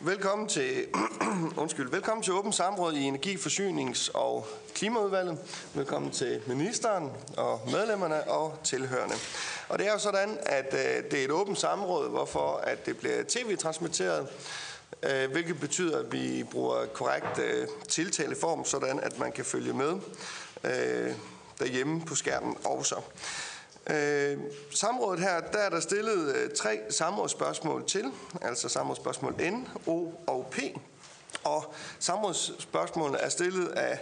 Velkommen til, undskyld, velkommen til åben samråd i Energi-, Forsynings- og Klimaudvalget. Velkommen til ministeren og medlemmerne og tilhørende. Og det er jo sådan, at øh, det er et åbent samråd, hvorfor at det bliver tv-transmitteret, øh, hvilket betyder, at vi bruger korrekt øh, tiltaleform, sådan at man kan følge med øh, derhjemme på skærmen også. Øh, samrådet her, der er der stillet øh, tre samrådsspørgsmål til, altså samrådsspørgsmål N, O og P. Og samrådsspørgsmålene er stillet af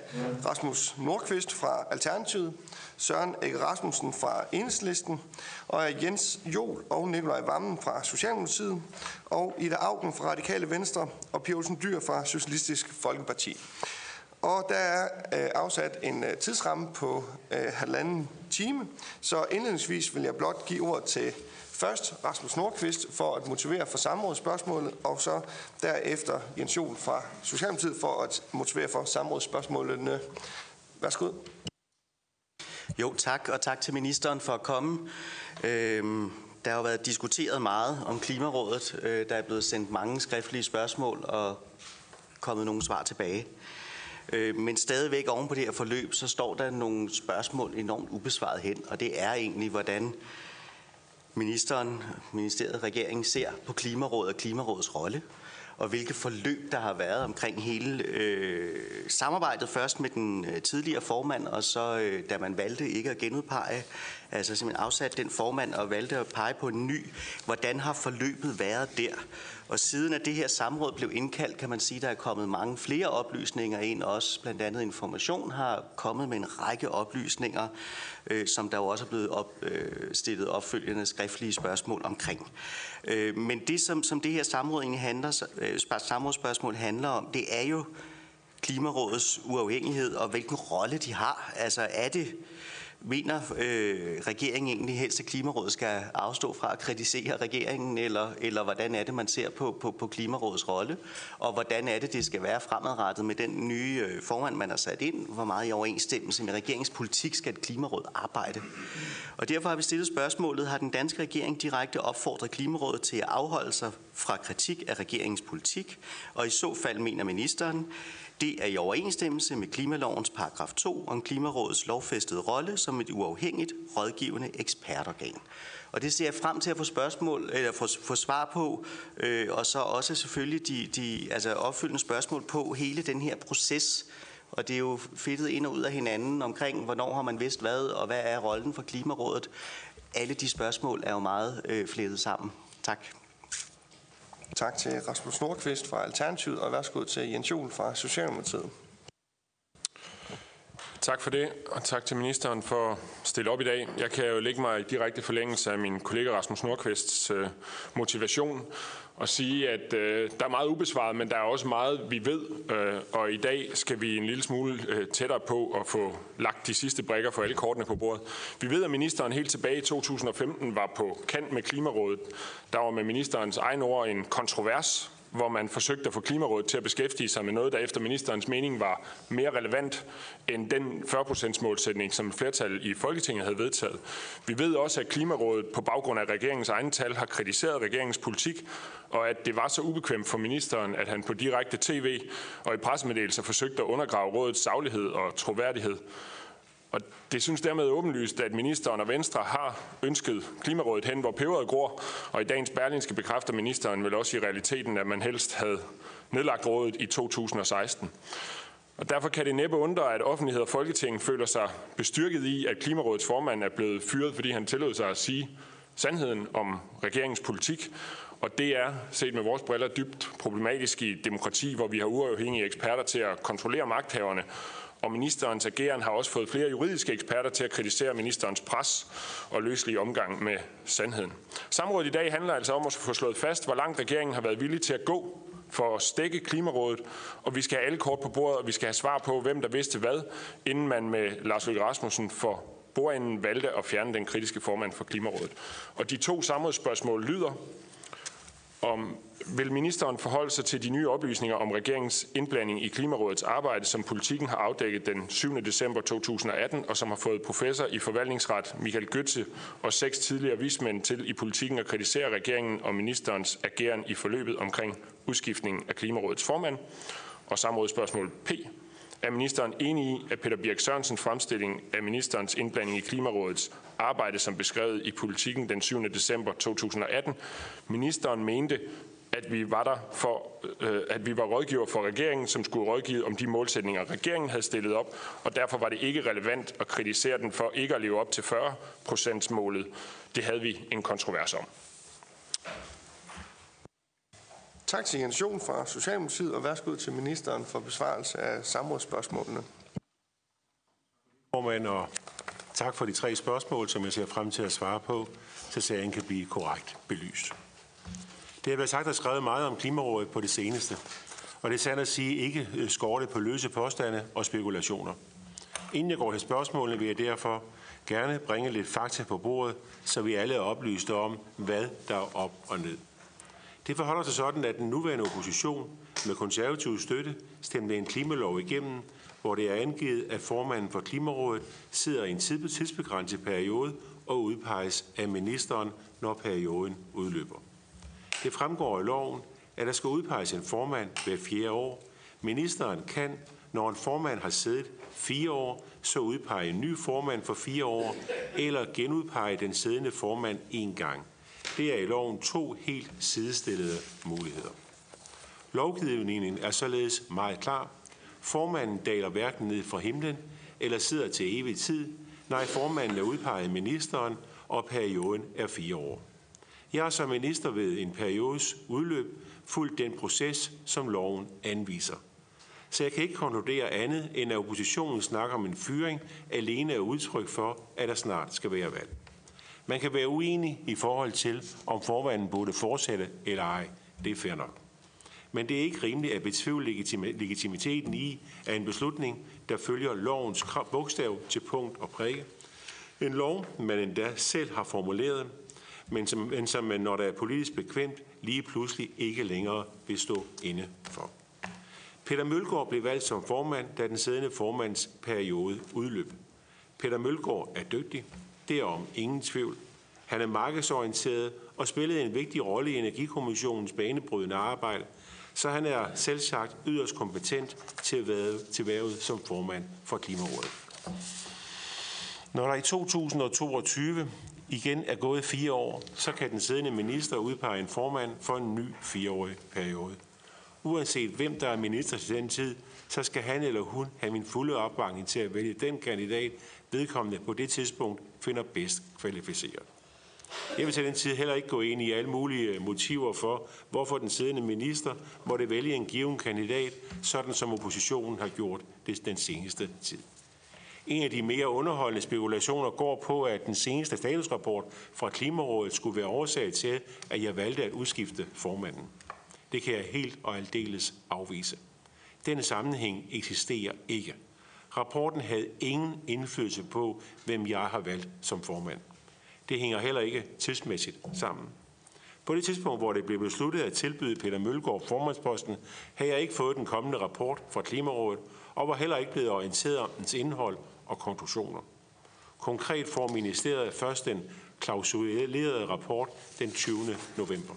Rasmus Nordqvist fra Alternativet, Søren Ege Rasmussen fra Enhedslisten, og af Jens Jol og Nikolaj Vammen fra Socialdemokratiet, og Ida Augen fra Radikale Venstre, og Pia Olsen Dyr fra Socialistisk Folkeparti. Og der er øh, afsat en øh, tidsramme på øh, halvanden time, så indledningsvis vil jeg blot give ord til først Rasmus Nordqvist for at motivere for samrådsspørgsmålet, og så derefter Jens Jol fra Socialdemokratiet for at motivere for samrådsspørgsmålene. Værsgo. Jo, tak, og tak til ministeren for at komme. Øhm, der har jo været diskuteret meget om Klimarådet. Øh, der er blevet sendt mange skriftlige spørgsmål og kommet nogle svar tilbage. Øh, men stadigvæk oven på det her forløb, så står der nogle spørgsmål enormt ubesvaret hen, og det er egentlig, hvordan ministeren, ministeriet, regeringen ser på Klimarådet og Klimarådets rolle, og hvilke forløb der har været omkring hele øh, samarbejdet. Først med den øh, tidligere formand, og så øh, da man valgte ikke at genudpege, altså simpelthen afsat den formand og valgte at pege på en ny. Hvordan har forløbet været der? Og siden at det her samråd blev indkaldt, kan man sige, at der er kommet mange flere oplysninger ind. Også blandt andet Information har kommet med en række oplysninger, øh, som der jo også er blevet op, øh, stillet opfølgende skriftlige spørgsmål omkring. Øh, men det, som, som det her samråd egentlig handler, øh, samrådsspørgsmål handler om, det er jo Klimarådets uafhængighed og hvilken rolle de har. Altså er det Mener øh, regeringen egentlig helst, at Klimarådet skal afstå fra at kritisere regeringen, eller, eller hvordan er det, man ser på, på, på Klimarådets rolle? Og hvordan er det, det skal være fremadrettet med den nye øh, formand, man har sat ind? Hvor meget i overensstemmelse med regeringens politik skal et Klimaråd arbejde? Og derfor har vi stillet spørgsmålet, har den danske regering direkte opfordret Klimarådet til at afholde sig fra kritik af regeringens politik? Og i så fald mener ministeren, det er i overensstemmelse med klimalovens paragraf 2 om Klimarådets lovfæstede rolle som et uafhængigt rådgivende ekspertorgan. Og det ser jeg frem til at få spørgsmål eller få, få svar på, øh, og så også selvfølgelig de, de altså opfølgende spørgsmål på hele den her proces. Og det er jo fedtet ind og ud af hinanden omkring, hvornår har man vidst hvad, og hvad er rollen for Klimarådet. Alle de spørgsmål er jo meget øh, flettet sammen. Tak. Tak til Rasmus Nordqvist fra Alternativet, og værsgo til Jens Juhl fra Socialdemokratiet. Tak for det, og tak til ministeren for at stille op i dag. Jeg kan jo lægge mig i direkte forlængelse af min kollega Rasmus Nordqvists øh, motivation og sige, at øh, der er meget ubesvaret, men der er også meget, vi ved, øh, og i dag skal vi en lille smule øh, tættere på at få lagt de sidste brækker for alle kortene på bordet. Vi ved, at ministeren helt tilbage i 2015 var på kant med Klimarådet. Der var med ministerens egen ord en kontrovers hvor man forsøgte at få Klimarådet til at beskæftige sig med noget, der efter ministerens mening var mere relevant end den 40% målsætning, som flertal i Folketinget havde vedtaget. Vi ved også, at Klimarådet på baggrund af regeringens egne tal har kritiseret regeringens politik, og at det var så ubekvemt for ministeren, at han på direkte tv og i pressemeddelelser forsøgte at undergrave rådets saglighed og troværdighed. Og det synes dermed åbenlyst, at ministeren og Venstre har ønsket Klimarådet hen, hvor peberet gror, og i dagens Berlinske bekræfter ministeren vel også i realiteten, at man helst havde nedlagt rådet i 2016. Og derfor kan det næppe undre, at offentlighed og Folketing føler sig bestyrket i, at Klimarådets formand er blevet fyret, fordi han tillod sig at sige sandheden om regeringens politik. Og det er, set med vores briller, dybt problematisk i demokrati, hvor vi har uafhængige eksperter til at kontrollere magthaverne, og ministerens ageren har også fået flere juridiske eksperter til at kritisere ministerens pres og løslige omgang med sandheden. Samrådet i dag handler altså om at få slået fast, hvor langt regeringen har været villig til at gå for at stække Klimarådet, og vi skal have alle kort på bordet, og vi skal have svar på, hvem der vidste hvad, inden man med Lars Løkke Rasmussen for bordenden valgte at fjerne den kritiske formand for Klimarådet. Og de to samrådsspørgsmål lyder, om vil ministeren forholde sig til de nye oplysninger om regeringens indblanding i Klimarådets arbejde, som politikken har afdækket den 7. december 2018, og som har fået professor i forvaltningsret Michael Gøtze og seks tidligere vismænd til i politikken at kritisere regeringen og ministerens ageren i forløbet omkring udskiftningen af Klimarådets formand? Og samrådsspørgsmål P. Er ministeren enig i, at Peter Birk Sørensens fremstilling af ministerens indblanding i Klimarådets arbejde, som beskrevet i politikken den 7. december 2018, ministeren mente, at vi var der for, øh, at vi var rådgiver for regeringen, som skulle rådgive om de målsætninger, regeringen havde stillet op, og derfor var det ikke relevant at kritisere den for ikke at leve op til 40 målet. Det havde vi en kontrovers om. Tak til Jens Jon fra Socialdemokratiet, og værsgo til ministeren for besvarelse af samrådsspørgsmålene. Formand, og tak for de tre spørgsmål, som jeg ser frem til at svare på, så sagen kan blive korrekt belyst. Det har været sagt og skrevet meget om Klimarådet på det seneste, og det er sandt at sige ikke øh, skorte på løse påstande og spekulationer. Inden jeg går til spørgsmålene, vil jeg derfor gerne bringe lidt fakta på bordet, så vi alle er oplyste om, hvad der er op og ned. Det forholder sig sådan, at den nuværende opposition med konservativ støtte stemte en klimalov igennem, hvor det er angivet, at formanden for Klimarådet sidder i en tidsbegrænset periode og udpeges af ministeren, når perioden udløber. Det fremgår af loven, at der skal udpeges en formand hver fjerde år. Ministeren kan, når en formand har siddet fire år, så udpege en ny formand for fire år, eller genudpege den siddende formand en gang. Det er i loven to helt sidestillede muligheder. Lovgivningen er således meget klar. Formanden daler hverken ned fra himlen eller sidder til evig tid. Nej, formanden er udpeget ministeren, og perioden er fire år. Jeg har som minister ved en periodes udløb fulgt den proces, som loven anviser. Så jeg kan ikke konkludere andet, end at oppositionen snakker om en fyring alene er udtryk for, at der snart skal være valg. Man kan være uenig i forhold til, om formanden burde fortsætte eller ej. Det er fair nok. Men det er ikke rimeligt at betvivle legitimiteten i, at en beslutning, der følger lovens bogstav til punkt og prikke, en lov, man endda selv har formuleret, men som, men som man, når der er politisk bekvemt, lige pludselig ikke længere vil stå inde for. Peter Mølgaard blev valgt som formand, da den siddende formands periode udløb. Peter Mølgaard er dygtig, derom ingen tvivl. Han er markedsorienteret og spillede en vigtig rolle i Energikommissionens banebrydende arbejde, så han er selvsagt yderst kompetent til at være til værvet som formand for Klimarådet. Når der i 2022 igen er gået fire år, så kan den siddende minister udpege en formand for en ny fireårig periode. Uanset hvem der er minister til den tid, så skal han eller hun have min fulde opbakning til at vælge den kandidat, vedkommende på det tidspunkt finder bedst kvalificeret. Jeg vil til den tid heller ikke gå ind i alle mulige øh, motiver for, hvorfor den siddende minister måtte vælge en given kandidat, sådan som oppositionen har gjort det den seneste tid. En af de mere underholdende spekulationer går på, at den seneste statusrapport fra Klimarådet skulle være årsag til, at jeg valgte at udskifte formanden. Det kan jeg helt og aldeles afvise. Denne sammenhæng eksisterer ikke. Rapporten havde ingen indflydelse på, hvem jeg har valgt som formand. Det hænger heller ikke tidsmæssigt sammen. På det tidspunkt, hvor det blev besluttet at tilbyde Peter Mølgaard formandsposten, havde jeg ikke fået den kommende rapport fra Klimarådet, og var heller ikke blevet orienteret om dens indhold og konklusioner. Konkret får ministeriet først den klausulerede rapport den 20. november.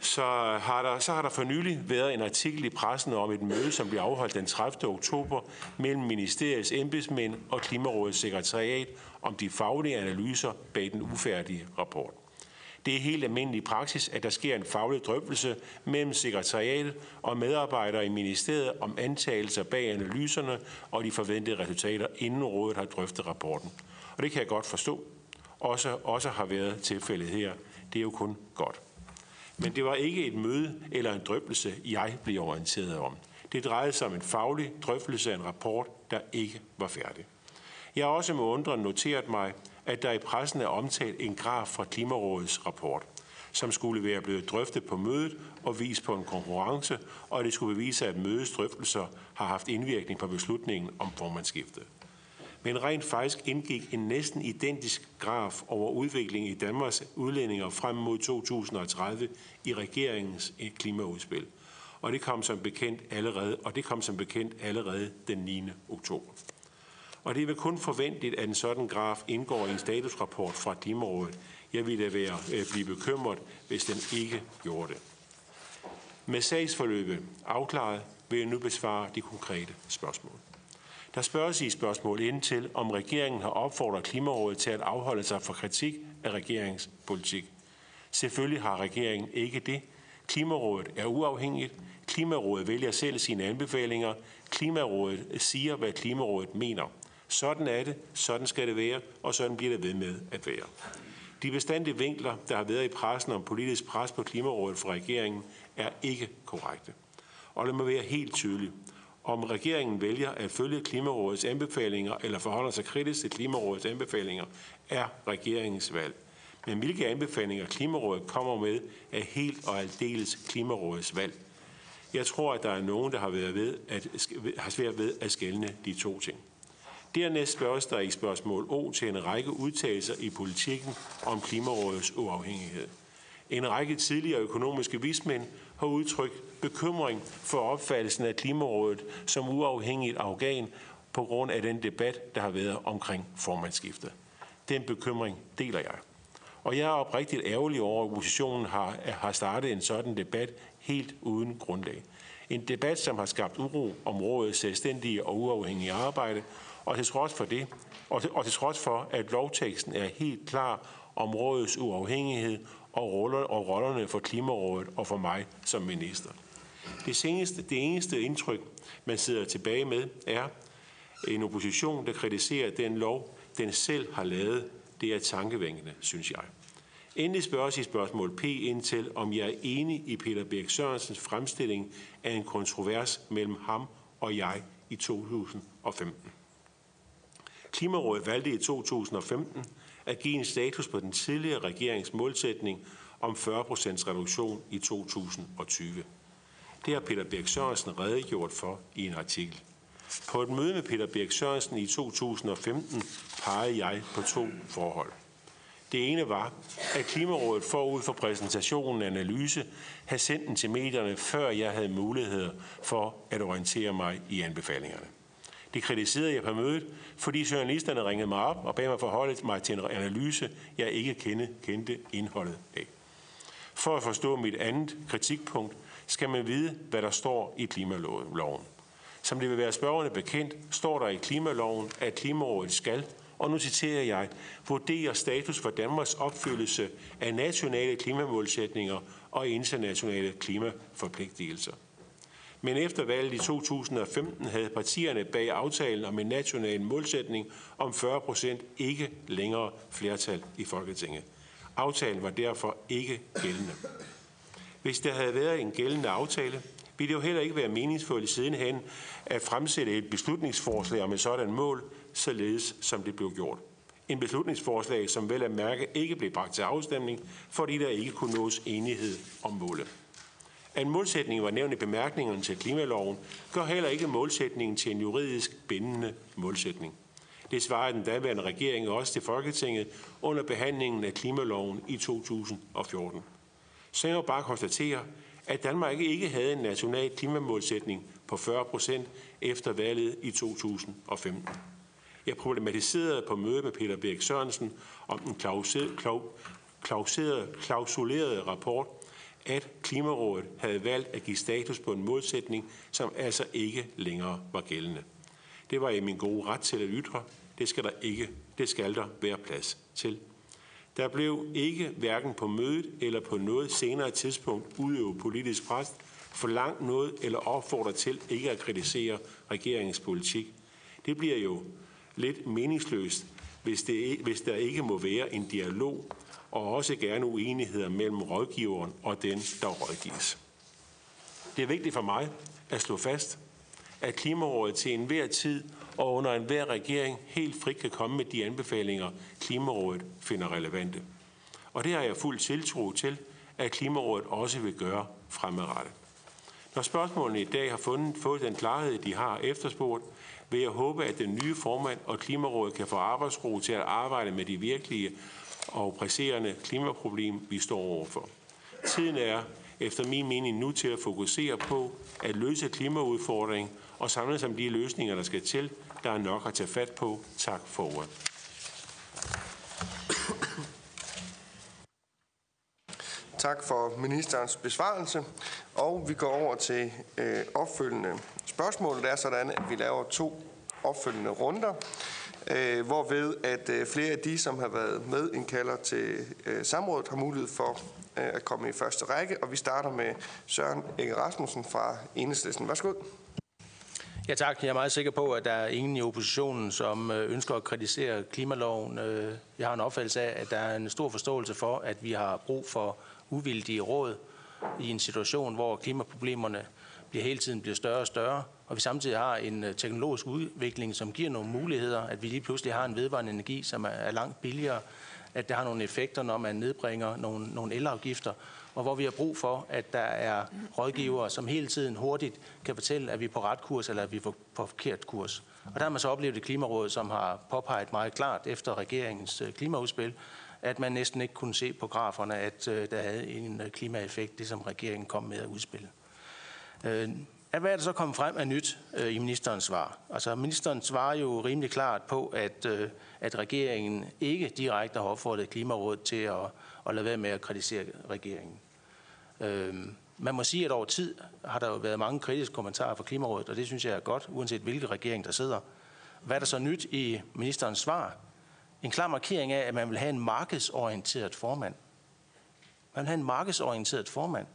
Så har, der, så har der for nylig været en artikel i pressen om et møde, som blev afholdt den 30. oktober mellem ministeriets embedsmænd og Klimarådets sekretariat om de faglige analyser bag den ufærdige rapport. Det er helt almindelig praksis, at der sker en faglig drøftelse mellem sekretariatet og medarbejdere i ministeriet om antagelser bag analyserne og de forventede resultater, inden rådet har drøftet rapporten. Og det kan jeg godt forstå. Også, også har været tilfældet her. Det er jo kun godt. Men det var ikke et møde eller en drøftelse, jeg blev orienteret om. Det drejede sig om en faglig drøftelse af en rapport, der ikke var færdig. Jeg har også med undren noteret mig, at der i pressen er omtalt en graf fra Klimarådets rapport, som skulle være blevet drøftet på mødet og vist på en konkurrence, og det skulle bevise, at mødets drøftelser har haft indvirkning på beslutningen om formandskiftet. men rent faktisk indgik en næsten identisk graf over udviklingen i Danmarks udlændinger frem mod 2030 i regeringens eh, klimaudspil. Og det kom som bekendt allerede, og det kom som bekendt allerede den 9. oktober. Og det er vel kun forventeligt, at en sådan graf indgår i en statusrapport fra Klimarådet. Jeg ville da være, øh, blive bekymret, hvis den ikke gjorde det. Med sagsforløbet afklaret vil jeg nu besvare de konkrete spørgsmål. Der spørges i spørgsmål ind til, om regeringen har opfordret Klimarådet til at afholde sig fra kritik af regeringens politik. Selvfølgelig har regeringen ikke det. Klimarådet er uafhængigt. Klimarådet vælger selv sine anbefalinger. Klimarådet siger, hvad Klimarådet mener. Sådan er det, sådan skal det være, og sådan bliver det ved med at være. De bestandige vinkler, der har været i pressen om politisk pres på Klimarådet fra regeringen, er ikke korrekte. Og det må være helt tydeligt. Om regeringen vælger at følge Klimarådets anbefalinger eller forholder sig kritisk til Klimarådets anbefalinger, er regeringens valg. Men hvilke anbefalinger Klimarådet kommer med, er helt og aldeles Klimarådets valg. Jeg tror, at der er nogen, der har, været ved at, har svært ved at skælne de to ting. Dernæst spørges der i spørgsmål O til en række udtalelser i politikken om Klimarådets uafhængighed. En række tidligere økonomiske vismænd har udtrykt bekymring for opfattelsen af Klimarådet som uafhængigt organ på grund af den debat, der har været omkring formandskiftet. Den bekymring deler jeg. Og jeg er oprigtigt ærgerlig over, at oppositionen har, har startet en sådan debat helt uden grundlag. En debat, som har skabt uro om rådets selvstændige og uafhængige arbejde, og til trods for det, og til, og til trods for, at lovteksten er helt klar om rådets uafhængighed og, roller, og rollerne for Klimarådet og for mig som minister. Det, seneste, det eneste indtryk, man sidder tilbage med, er en opposition, der kritiserer den lov, den selv har lavet. Det er tankevækkende, synes jeg. Endelig spørges i spørgsmål P ind til, om jeg er enig i Peter Birk Sørensens fremstilling af en kontrovers mellem ham og jeg i 2015. Klimarådet valgte i 2015 at give en status på den tidligere regerings målsætning om 40% reduktion i 2020. Det har Peter Birk Sørensen redegjort for i en artikel. På et møde med Peter Birk Sørensen i 2015 pegede jeg på to forhold. Det ene var, at Klimarådet forud for præsentationen af analyse havde sendt den til medierne, før jeg havde mulighed for at orientere mig i anbefalingerne. Det kritiserede jeg på mødet, fordi journalisterne ringede mig op og bad mig forholde mig til en analyse, jeg ikke kendte, kendte indholdet af. For at forstå mit andet kritikpunkt, skal man vide, hvad der står i klimaloven. Som det vil være spørgerne bekendt, står der i klimaloven, at Klimarådet skal, og nu citerer jeg, vurdere status for Danmarks opfyldelse af nationale klimamålsætninger og internationale klimaforpligtelser. Men efter valget i 2015 havde partierne bag aftalen om en national målsætning om 40 procent ikke længere flertal i Folketinget. Aftalen var derfor ikke gældende. Hvis der havde været en gældende aftale, ville det jo heller ikke være meningsfuldt sidenhen at fremsætte et beslutningsforslag om et sådan mål, således som det blev gjort. En beslutningsforslag, som vel at mærke ikke blev bragt til afstemning, fordi der ikke kunne nås enighed om målet. At målsætningen var nævnt i bemærkningerne til klimaloven, gør heller ikke målsætningen til en juridisk bindende målsætning. Det svarede den daværende regering også til Folketinget under behandlingen af klimaloven i 2014. Så jeg bare konstatere, at Danmark ikke havde en national klimamålsætning på 40 procent efter valget i 2015. Jeg problematiserede på møde med Peter Birk Sørensen om den klausulerede rapport, at Klimarådet havde valgt at give status på en modsætning, som altså ikke længere var gældende. Det var i min gode ret til at ytre. Det skal der ikke. Det skal der være plads til. Der blev ikke hverken på mødet eller på noget senere tidspunkt udøvet politisk pres, langt noget eller opfordret til ikke at kritisere regeringens politik. Det bliver jo lidt meningsløst, hvis, det, hvis der ikke må være en dialog og også gerne uenigheder mellem rådgiveren og den, der rådgives. Det er vigtigt for mig at slå fast, at Klimarådet til enhver tid og under enhver regering helt frit kan komme med de anbefalinger, Klimarådet finder relevante. Og det har jeg fuld tiltro til, at Klimarådet også vil gøre fremadrettet. Når spørgsmålene i dag har fundet, fået den klarhed, de har efterspurgt, vil jeg håbe, at den nye formand og Klimarådet kan få arbejdsro til at arbejde med de virkelige og presserende klimaproblem, vi står overfor. Tiden er efter min mening nu til at fokusere på at løse klimaudfordringen og samle sig om de løsninger, der skal til. Der er nok at tage fat på. Tak for ordet. Tak for ministerens besvarelse. Og vi går over til øh, opfølgende spørgsmål. Det er sådan, at vi laver to opfølgende runder, øh, hvorved at øh, flere af de, som har været med indkalder til øh, samrådet, har mulighed for øh, at komme i første række. Og vi starter med Søren Inge Rasmussen fra Enhedslisten. Værsgo. Ja tak. Jeg er meget sikker på, at der er ingen i oppositionen, som øh, ønsker at kritisere klimaloven. Øh, jeg har en opfattelse af, at der er en stor forståelse for, at vi har brug for uvildige råd i en situation, hvor klimaproblemerne bliver hele tiden bliver større og større, og vi samtidig har en øh, teknologisk udvikling, som giver nogle muligheder, at vi lige pludselig har en vedvarende energi, som er langt billigere, at det har nogle effekter, når man nedbringer nogle, nogle elafgifter, og hvor vi har brug for, at der er rådgivere, som hele tiden hurtigt kan fortælle, at vi er på ret kurs, eller at vi er på forkert kurs. Og der har man så oplevet et klimaråd, som har påpeget meget klart efter regeringens øh, klimaudspil, at man næsten ikke kunne se på graferne, at øh, der havde en klimaeffekt, det som regeringen kom med at udspille. At hvad er der så kommet frem af nyt øh, i ministerens svar? Altså, ministeren svarer jo rimelig klart på, at, øh, at regeringen ikke direkte har opfordret Klimarådet til at, at lade være med at kritisere regeringen. Øh, man må sige, at over tid har der jo været mange kritiske kommentarer fra Klimarådet, og det synes jeg er godt, uanset hvilken regering der sidder. Hvad er der så nyt i ministerens svar? en klar markering af, at man vil have en markedsorienteret formand. Man vil have en markedsorienteret formand.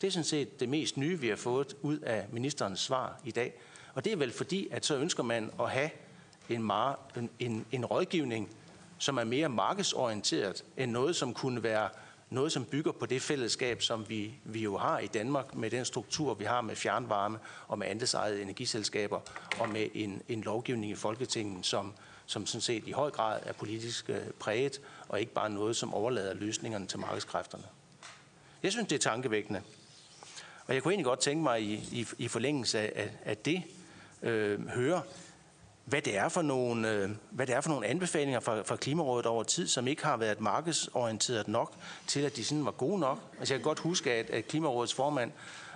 Det er sådan set det mest nye, vi har fået ud af ministerens svar i dag. Og det er vel fordi, at så ønsker man at have en, en, en, en rådgivning, som er mere markedsorienteret end noget, som kunne være noget, som bygger på det fællesskab, som vi, vi jo har i Danmark, med den struktur, vi har med fjernvarme og med andelsejede energiselskaber, og med en, en lovgivning i Folketinget, som, som sådan set i høj grad er politisk øh, præget, og ikke bare noget, som overlader løsningerne til markedskræfterne. Jeg synes, det er tankevækkende. Og jeg kunne egentlig godt tænke mig i, i, i forlængelse af, af det øh, høre, hvad det er for nogle, øh, hvad det er for nogle anbefalinger fra, fra Klimarådet over tid, som ikke har været markedsorienteret nok til, at de sådan var gode nok. Altså jeg kan godt huske, at, at Klimarådets formand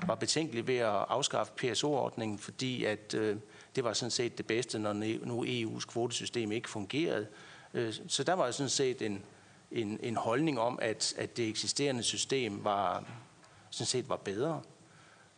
var betænkelig ved at afskaffe PSO-ordningen, fordi at øh, det var sådan set det bedste, når nu EU's kvotesystem ikke fungerede. Øh, så der var sådan set en, en, en holdning om, at, at det eksisterende system var, sådan set var bedre.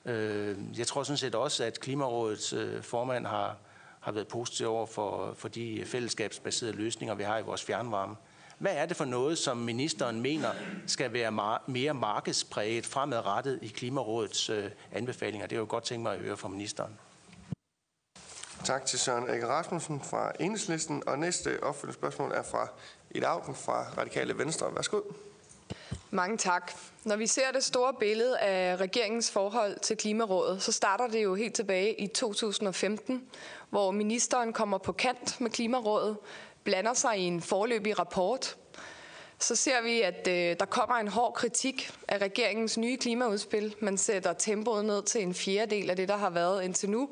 Øh, jeg tror sådan set også, at Klimarådets øh, formand har, har været positiv over for, for de fællesskabsbaserede løsninger, vi har i vores fjernvarme. Hvad er det for noget, som ministeren mener skal være mere markedspræget fremadrettet i Klimarådets øh, anbefalinger? Det er jo godt tænkt mig at høre fra ministeren. Tak til Søren Ege Rasmussen fra Enhedslisten. Og næste opfølgende spørgsmål er fra Ida Augen fra Radikale Venstre. Værsgo. Mange tak. Når vi ser det store billede af regeringens forhold til Klimarådet, så starter det jo helt tilbage i 2015, hvor ministeren kommer på kant med Klimarådet, blander sig i en forløbig rapport. Så ser vi, at øh, der kommer en hård kritik af regeringens nye klimaudspil. Man sætter tempoet ned til en fjerdedel af det, der har været indtil nu.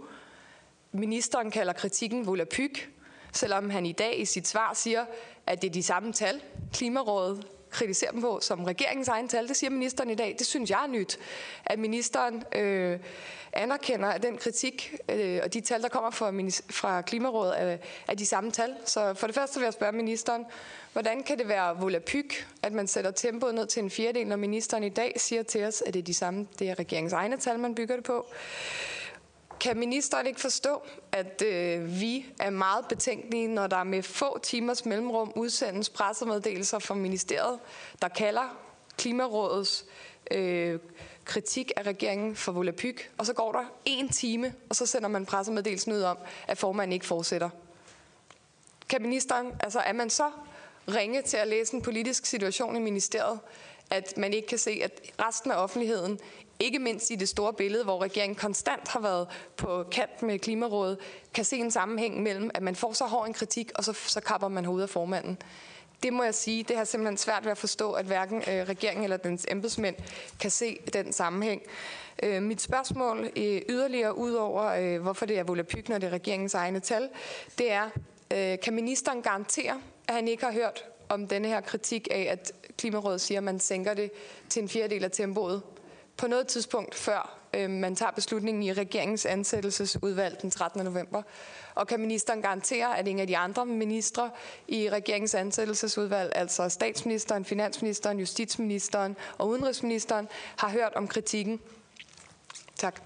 Ministeren kalder kritikken volapyk, selvom han i dag i sit svar siger, at det er de samme tal, Klimarådet kritiserer dem på, som regeringens egen tal. Det siger ministeren i dag. Det synes jeg er nyt, at ministeren øh, anerkender, at den kritik øh, og de tal, der kommer fra, fra Klimarådet, er, er de samme tal. Så for det første vil jeg spørge ministeren, hvordan kan det være volapyk, at man sætter tempoet ned til en fjerdedel, når ministeren i dag siger til os, at det er de samme, det er regeringens egne tal, man bygger det på? Kan ministeren ikke forstå, at øh, vi er meget betænkelige, når der med få timers mellemrum udsendes pressemeddelelser fra ministeriet, der kalder Klimarådets øh, kritik af regeringen for volapyk, og så går der en time, og så sender man pressemeddelelsen ud om, at formanden ikke fortsætter. Kan ministeren, altså er man så ringe til at læse en politisk situation i ministeriet, at man ikke kan se, at resten af offentligheden ikke mindst i det store billede, hvor regeringen konstant har været på kant med Klimarådet, kan se en sammenhæng mellem, at man får så hård en kritik, og så, så kapper man hovedet af formanden. det må jeg sige, det har simpelthen svært ved at forstå, at hverken øh, regeringen eller dens embedsmænd kan se den sammenhæng. Øh, mit spørgsmål øh, yderligere ud over, øh, hvorfor det er volapyk, når det er regeringens egne tal, det er, øh, kan ministeren garantere, at han ikke har hørt om denne her kritik af, at Klimarådet siger, at man sænker det til en fjerdedel af tempoet på noget tidspunkt før øh, man tager beslutningen i regeringens ansættelsesudvalg den 13. november. Og kan ministeren garantere, at ingen af de andre ministre i regeringens ansættelsesudvalg, altså statsministeren, finansministeren, justitsministeren og udenrigsministeren, har hørt om kritikken? Tak.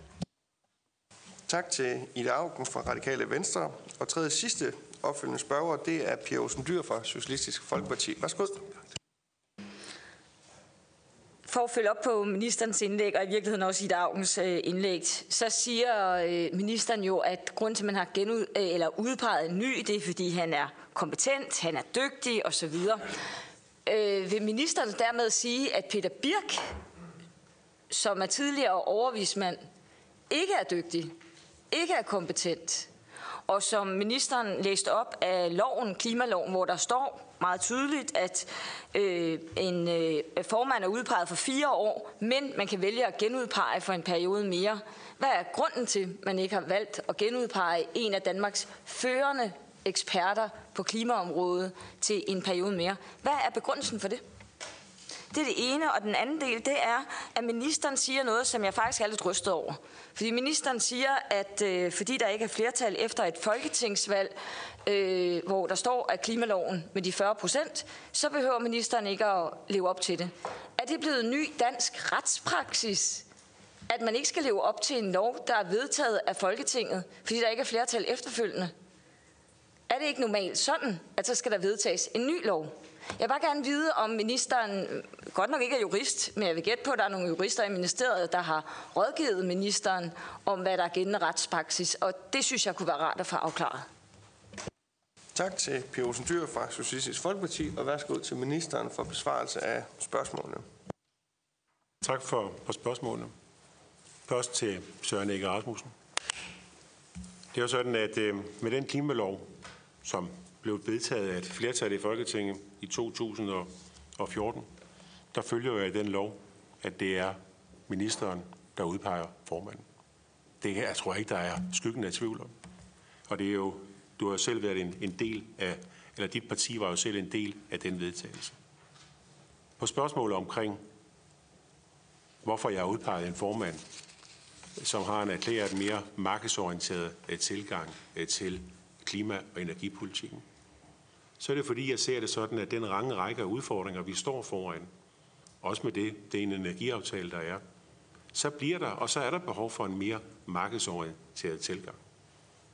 Tak til Ida Augen fra Radikale Venstre. Og tredje sidste opfølgende spørger, det er Pia Olsen Dyr fra Socialistisk Folkeparti. Værsgo. For at følge op på ministerens indlæg, og i virkeligheden også i dagens øh, indlæg, så siger øh, ministeren jo, at grunden til, at man har genud, øh, eller udpeget en ny, det er, fordi han er kompetent, han er dygtig osv. Øh, vil ministeren dermed sige, at Peter Birk, som er tidligere overvismand, ikke er dygtig, ikke er kompetent, og som ministeren læste op af loven, klimaloven, hvor der står meget tydeligt, at øh, en øh, formand er udpeget for fire år, men man kan vælge at genudpege for en periode mere. Hvad er grunden til, at man ikke har valgt at genudpege en af Danmarks førende eksperter på klimaområdet til en periode mere? Hvad er begrundelsen for det? Det er det ene, og den anden del, det er, at ministeren siger noget, som jeg faktisk er lidt rystet over. Fordi ministeren siger, at øh, fordi der ikke er flertal efter et folketingsvalg, øh, hvor der står, at klimaloven med de 40 procent, så behøver ministeren ikke at leve op til det. Er det blevet ny dansk retspraksis, at man ikke skal leve op til en lov, der er vedtaget af Folketinget, fordi der ikke er flertal efterfølgende? Er det ikke normalt sådan, at så skal der vedtages en ny lov? Jeg vil bare gerne vide, om ministeren godt nok ikke er jurist, men jeg vil gætte på, at der er nogle jurister i ministeriet, der har rådgivet ministeren om, hvad der er gældende retspraksis, og det synes jeg kunne være rart at få afklaret. Tak til P. Olsen Dyr fra Socialistisk Folkeparti, og værsgo til ministeren for besvarelse af spørgsmålene. Tak for, for spørgsmålene. Først til Søren Ege Rasmussen. Det er jo sådan, at øh, med den klimalov, som blev vedtaget af et flertal i Folketinget i 2014, der følger jo af den lov, at det er ministeren, der udpeger formanden. Det her jeg tror jeg ikke, der er skyggen af tvivl om. Og det er jo, du har selv været en, en del af, eller dit parti var jo selv en del af den vedtagelse. På spørgsmålet omkring, hvorfor jeg har udpeget en formand, som har en erklæret mere markedsorienteret øh, tilgang øh, til klima- og energipolitikken, så er det fordi, jeg ser det sådan, at den range række af udfordringer, vi står foran, også med det, det er en energiaftale, der er, så bliver der, og så er der behov for en mere markedsorienteret tilgang.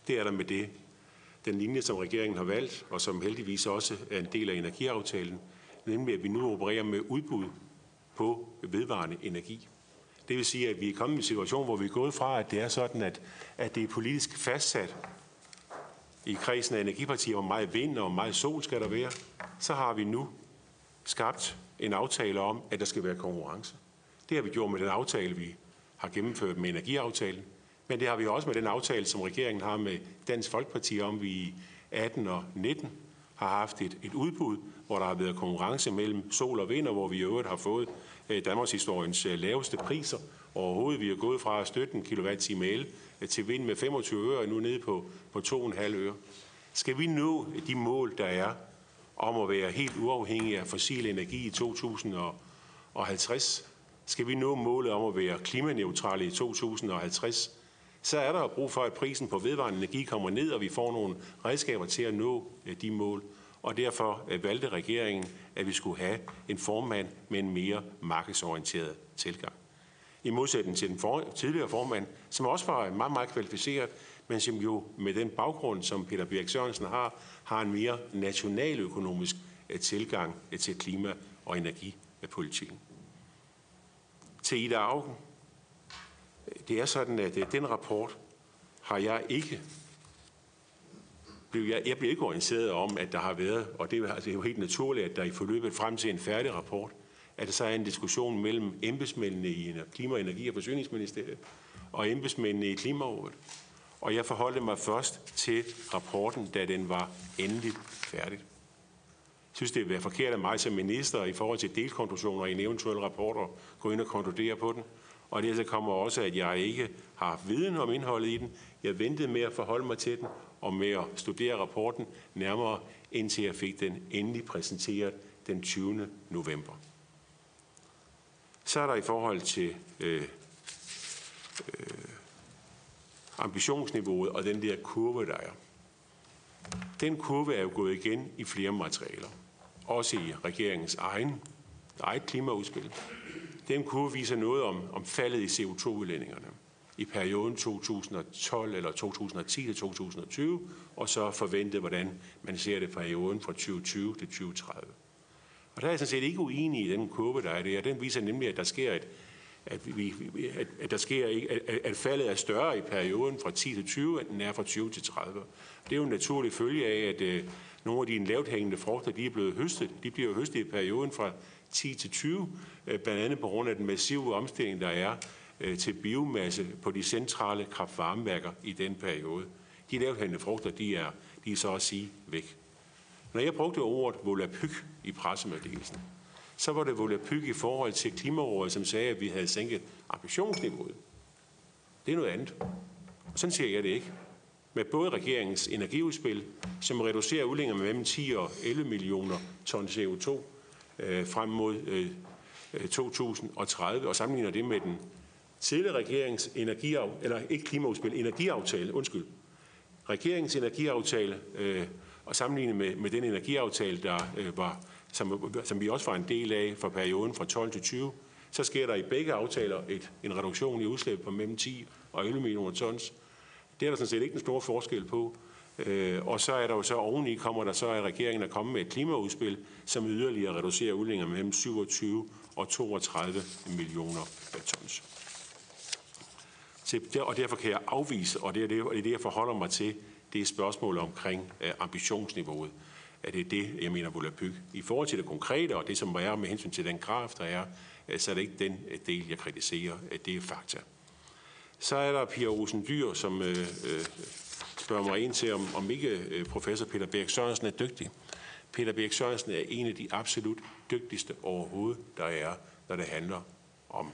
Det er der med det. Den linje, som regeringen har valgt, og som heldigvis også er en del af energiaftalen, nemlig at vi nu opererer med udbud på vedvarende energi. Det vil sige, at vi er kommet i en situation, hvor vi er gået fra, at det er sådan, at, at det er politisk fastsat, i kredsen af energipartier, hvor meget vind og meget sol skal der være, så har vi nu skabt en aftale om, at der skal være konkurrence. Det har vi gjort med den aftale, vi har gennemført med energiaftalen, men det har vi også med den aftale, som regeringen har med Dansk Folkeparti om, vi i 18 og 19 har haft et, et udbud, hvor der har været konkurrence mellem sol og vind, og hvor vi i øvrigt har fået øh, Danmarks historiens øh, laveste priser overhovedet. Vi er gået fra at støtte en kilowatt-time el øh, til vind med 25 øre, nu nede på, på 2,5 øre. Skal vi nå de mål, der er om at være helt uafhængige af fossil energi i 2050, skal vi nå målet om at være klimaneutrale i 2050, så er der brug for, at prisen på vedvarende energi kommer ned, og vi får nogle redskaber til at nå øh, de mål. Og derfor øh, valgte regeringen, at vi skulle have en formand med en mere markedsorienteret tilgang i modsætning til den for, tidligere formand, som også var meget, meget kvalificeret, men som jo med den baggrund, som Peter Birk Sørensen har, har en mere nationaløkonomisk øh, tilgang til klima- og energipolitikken. Til Ida Augen. Det er sådan, at øh, den rapport har jeg ikke jeg, jeg bliver ikke orienteret om, at der har været, og det er, altså, det er jo helt naturligt, at der i forløbet frem til en færdig rapport, at der så er en diskussion mellem embedsmændene i Klima-, Energi- og Forsyningsministeriet og embedsmændene i Klimarådet. Og jeg forholdte mig først til rapporten, da den var endelig færdig. Jeg synes, det vil være forkert af mig som minister i forhold til delkonklusioner i en eventuel rapporter gå ind og konkludere på den. Og det kommer også, at jeg ikke har viden om indholdet i den. Jeg ventede med at forholde mig til den og med at studere rapporten nærmere, indtil jeg fik den endelig præsenteret den 20. november. Så er der i forhold til øh, øh, ambitionsniveauet og den der kurve, der er. Den kurve er jo gået igen i flere materialer. Også i regeringens egen, eget klimaudspil. Den kurve viser noget om, om faldet i CO2-udlændingerne i perioden 2012 eller 2010 til 2020, og så forventet, hvordan man ser det perioden fra 2020 til 2030. Og der er jeg sådan set ikke uenig i den kurve, der er der. Den viser nemlig, at der sker et, at, vi, at, at der sker, at, at faldet er større i perioden fra 10 til 20, end den er fra 20 til 30. Det er jo en naturlig følge af, at øh, nogle af de lavt hængende frugter, de er blevet høstet. De bliver høstet i perioden fra 10 til 20, øh, blandt andet på grund af den massive omstilling, der er øh, til biomasse på de centrale kraftvarmeværker i den periode. De lavt frugter, de er, de er så at sige væk. Når jeg brugte ordet volapyk i pressemeddelelsen, så var det volapyk i forhold til Klimarådet, som sagde, at vi havde sænket ambitionsniveauet. Det er noget andet. Sådan ser jeg det ikke. Med både regeringens energiudspil, som reducerer udlænger med mellem 10 og 11 millioner ton CO2 øh, frem mod øh, øh 2030, og sammenligner det med den tidligere regerings energiaftale, eller ikke klimaudspil, energiaftale, undskyld, regeringens energiaftale, øh, og sammenlignet med, med den energiaftale, der øh, var, som, som vi også var en del af for perioden fra 12 til 20, så sker der i begge aftaler et, en reduktion i udslip på mellem 10 og 11 millioner tons. Det er der sådan set ikke en stor forskel på. Øh, og så er der jo så oveni, kommer der så at regeringen er kommet med et klimaudspil, som yderligere reducerer udlænger mellem 27 og 32 millioner tons. Og derfor kan jeg afvise, og det er det, og det, er det jeg forholder mig til, det er spørgsmålet omkring øh, ambitionsniveauet. At det er det, jeg mener, volapyk. I forhold til det konkrete, og det som er med hensyn til den kraft, der er, øh, så er det ikke den øh, del, jeg kritiserer. Øh, det er fakta. Så er der Pia Rosen Dyr, som øh, øh, spørger mig ind til, om, om ikke øh, professor Peter Berg Sørensen er dygtig. Peter Berg Sørensen er en af de absolut dygtigste overhovedet, der er, når det handler om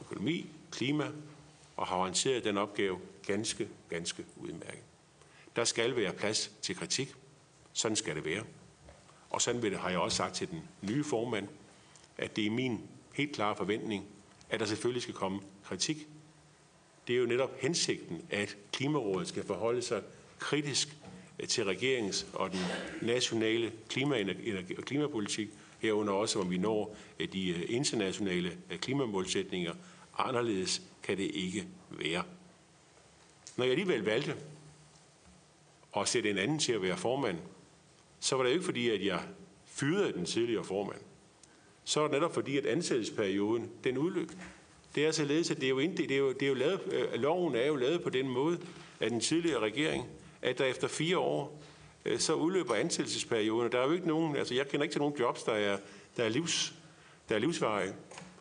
økonomi, klima, og har håndteret den opgave ganske, ganske udmærket. Der skal være plads til kritik. Sådan skal det være. Og sådan vil det, har jeg også sagt til den nye formand, at det er min helt klare forventning, at der selvfølgelig skal komme kritik. Det er jo netop hensigten, at Klimarådet skal forholde sig kritisk øh, til regeringens og den nationale klima- og klimapolitik, herunder også, om vi når øh, de øh, internationale klimamålsætninger. Anderledes kan det ikke være. Når jeg alligevel valgte at sætte en anden til at være formand, så var det ikke fordi, at jeg fyrede den tidligere formand. Så var det netop fordi, at ansættelsesperioden, den udløb. Det er således, at det er jo, det er jo, det er jo lavet, øh, loven er jo lavet på den måde af den tidligere regering, at der efter fire år, øh, så udløber ansættelsesperioden. Der er jo ikke nogen, altså jeg kender ikke til nogen jobs, der er, der er, livs, der er livsvarige.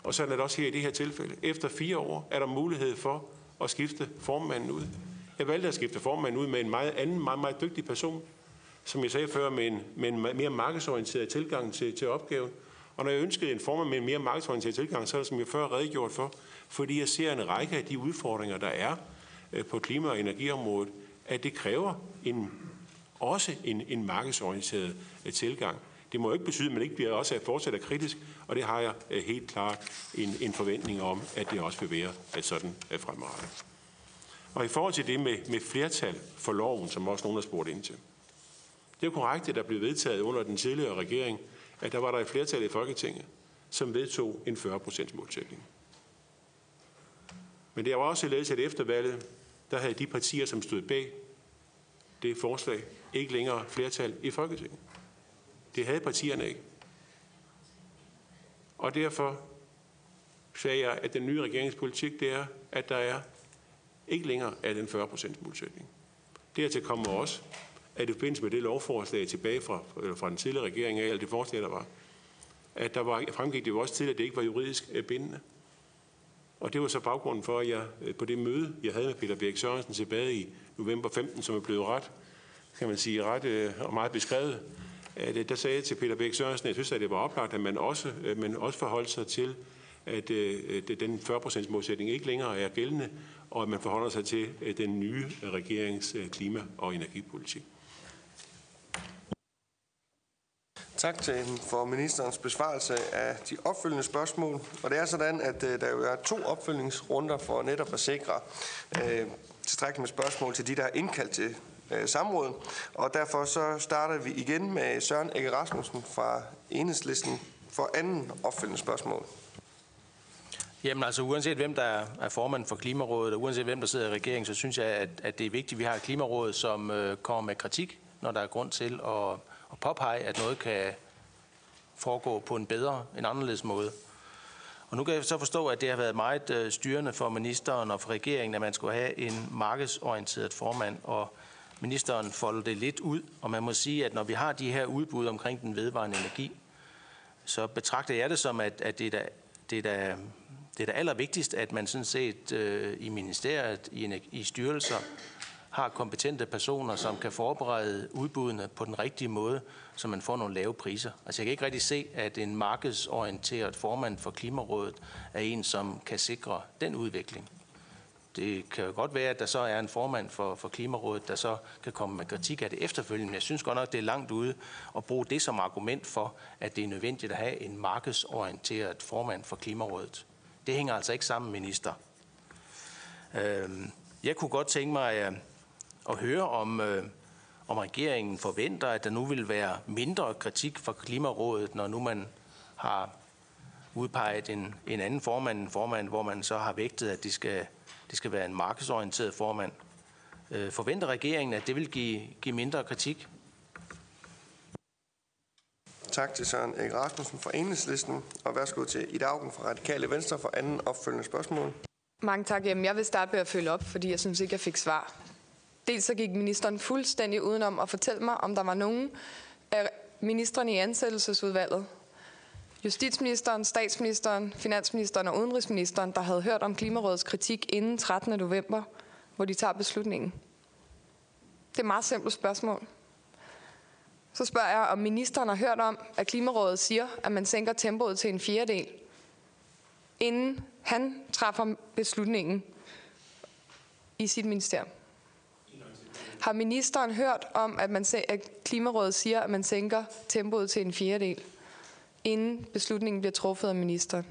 Og sådan er det også her i det her tilfælde. Efter fire år er der mulighed for at skifte formanden ud. Jeg valgte at skifte formanden ud med en meget anden, meget, meget dygtig person, som jeg sagde før, med en, med en mere markedsorienteret tilgang til, til opgaven. Og når jeg ønskede en formand med en mere markedsorienteret tilgang, så er det, som jeg før redegjort for, fordi jeg ser en række af de udfordringer, der er øh, på klima- og energiområdet, at det kræver en, også en, en markedsorienteret øh, tilgang. Det må jo ikke betyde, at man ikke bliver også fortsat kritisk, og det har jeg øh, helt klart en, en forventning om, at det også vil være sådan fremadrettet. Og i forhold til det med, med flertal for loven, som også nogen har spurgt ind til. Det er jo korrekt, at der blev vedtaget under den tidligere regering, at der var der et flertal i Folketinget, som vedtog en 40% målsætning. Men det var også således, at efter valget, der havde de partier, som stod bag det forslag, ikke længere flertal i Folketinget. Det havde partierne ikke. Og derfor sagde jeg, at den nye regeringspolitik, det er, at der er ikke længere er den 40% målsætning. Dertil kommer også, at i forbindelse med det lovforslag tilbage fra, øh, fra den tidligere regering af, eller det forslag, der var, at der var, fremgik det jo også til, at det ikke var juridisk øh, bindende. Og det var så baggrunden for, at jeg øh, på det møde, jeg havde med Peter Birk Sørensen tilbage i november 15, som er blevet ret, kan man sige, ret øh, og meget beskrevet, at, der sagde jeg til Peter Birk Sørensen, at jeg synes, at det var oplagt, at man også, man også forholdt sig til, at, at den 40% målsætning ikke længere er gældende, og at man forholder sig til den nye regerings klima- og energipolitik. Tak til for ministerens besvarelse af de opfølgende spørgsmål. Og det er sådan, at øh, der jo er to opfølgningsrunder for netop at sikre øh, tilstrækkeligt med spørgsmål til de, der er indkaldt til øh, samrådet. Og derfor så starter vi igen med Søren Ege Rasmussen fra Enhedslisten for anden opfølgende spørgsmål. Jamen altså, uanset hvem der er formand for Klimarådet, og uanset hvem der sidder i regeringen, så synes jeg, at, at det er vigtigt, at vi har et Klimaråd, som øh, kommer med kritik, når der er grund til at at påpege, at noget kan foregå på en bedre, en anderledes måde. Og nu kan jeg så forstå, at det har været meget øh, styrende for ministeren og for regeringen, at man skulle have en markedsorienteret formand, og ministeren folder det lidt ud, og man må sige, at når vi har de her udbud omkring den vedvarende energi, så betragter jeg det som, at, at det, er da, det, er da, det er da allervigtigst, at man sådan set øh, i ministeriet, i, i styrelser, har kompetente personer, som kan forberede udbuddene på den rigtige måde, så man får nogle lave priser. Altså jeg kan ikke rigtig se, at en markedsorienteret formand for Klimarådet er en, som kan sikre den udvikling. Det kan jo godt være, at der så er en formand for, for Klimarådet, der så kan komme med kritik af det efterfølgende. Men jeg synes godt nok, det er langt ude at bruge det som argument for, at det er nødvendigt at have en markedsorienteret formand for Klimarådet. Det hænger altså ikke sammen, minister. Øhm, jeg kunne godt tænke mig, at høre, om, øh, om regeringen forventer, at der nu vil være mindre kritik fra Klimarådet, når nu man har udpeget en, en anden formand, en formand, hvor man så har vægtet, at det skal, det skal være en markedsorienteret formand. Øh, forventer regeringen, at det vil give, give mindre kritik? Tak til Søren Erik Rasmussen fra Enhedslisten, og værsgo til Ida Augen fra Radikale Venstre for anden opfølgende spørgsmål. Mange tak. Jamen, jeg vil starte med at følge op, fordi jeg synes ikke, jeg fik svar Dels så gik ministeren fuldstændig udenom at fortælle mig, om der var nogen af ministerne i ansættelsesudvalget, justitsministeren, statsministeren, finansministeren og udenrigsministeren, der havde hørt om Klimarådets kritik inden 13. november, hvor de tager beslutningen. Det er et meget simpelt spørgsmål. Så spørger jeg, om ministeren har hørt om, at Klimarådet siger, at man sænker tempoet til en fjerdedel, inden han træffer beslutningen i sit ministerium. Har ministeren hørt om, at, man, at Klimarådet siger, at man sænker tempoet til en fjerdedel, inden beslutningen bliver truffet af ministeren?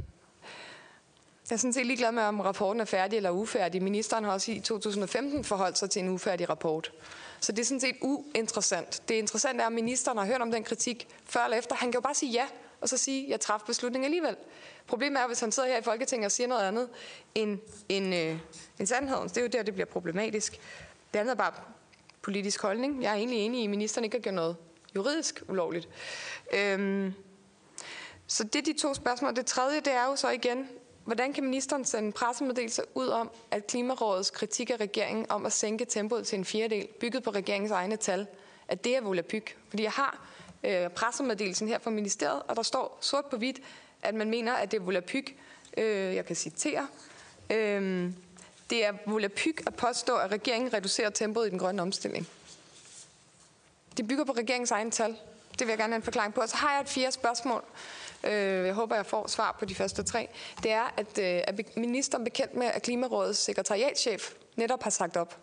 Jeg er sådan set ligeglad med, om rapporten er færdig eller ufærdig. Ministeren har også i 2015 forholdt sig til en ufærdig rapport. Så det er sådan set uinteressant. Det interessante er, at ministeren har hørt om den kritik før eller efter. Han kan jo bare sige ja, og så sige, at jeg træffede beslutningen alligevel. Problemet er, hvis han sidder her i Folketinget og siger noget andet end, end, øh, end sandheden. Det er jo der, det bliver problematisk. Det andet er bare politisk holdning. Jeg er egentlig enig i, at ministeren ikke har gjort noget juridisk ulovligt. Øhm, så det er de to spørgsmål. Det tredje, det er jo så igen, hvordan kan ministeren sende en pressemeddelelse ud om, at Klimarådets kritik af regeringen om at sænke tempoet til en fjerdedel, bygget på regeringens egne tal, at det er volapyk? Fordi jeg har øh, pressemeddelelsen her fra ministeriet, og der står sort på hvidt, at man mener, at det er volapyk. Øh, jeg kan citere. Øh, det er volapyk at påstå, at regeringen reducerer tempoet i den grønne omstilling. Det bygger på regeringens egen tal. Det vil jeg gerne have en forklaring på. Og så har jeg et fjerde spørgsmål. Øh, jeg håber, jeg får svar på de første tre. Det er, at øh, er ministeren bekendt med, at Klimarådets sekretariatschef netop har sagt op.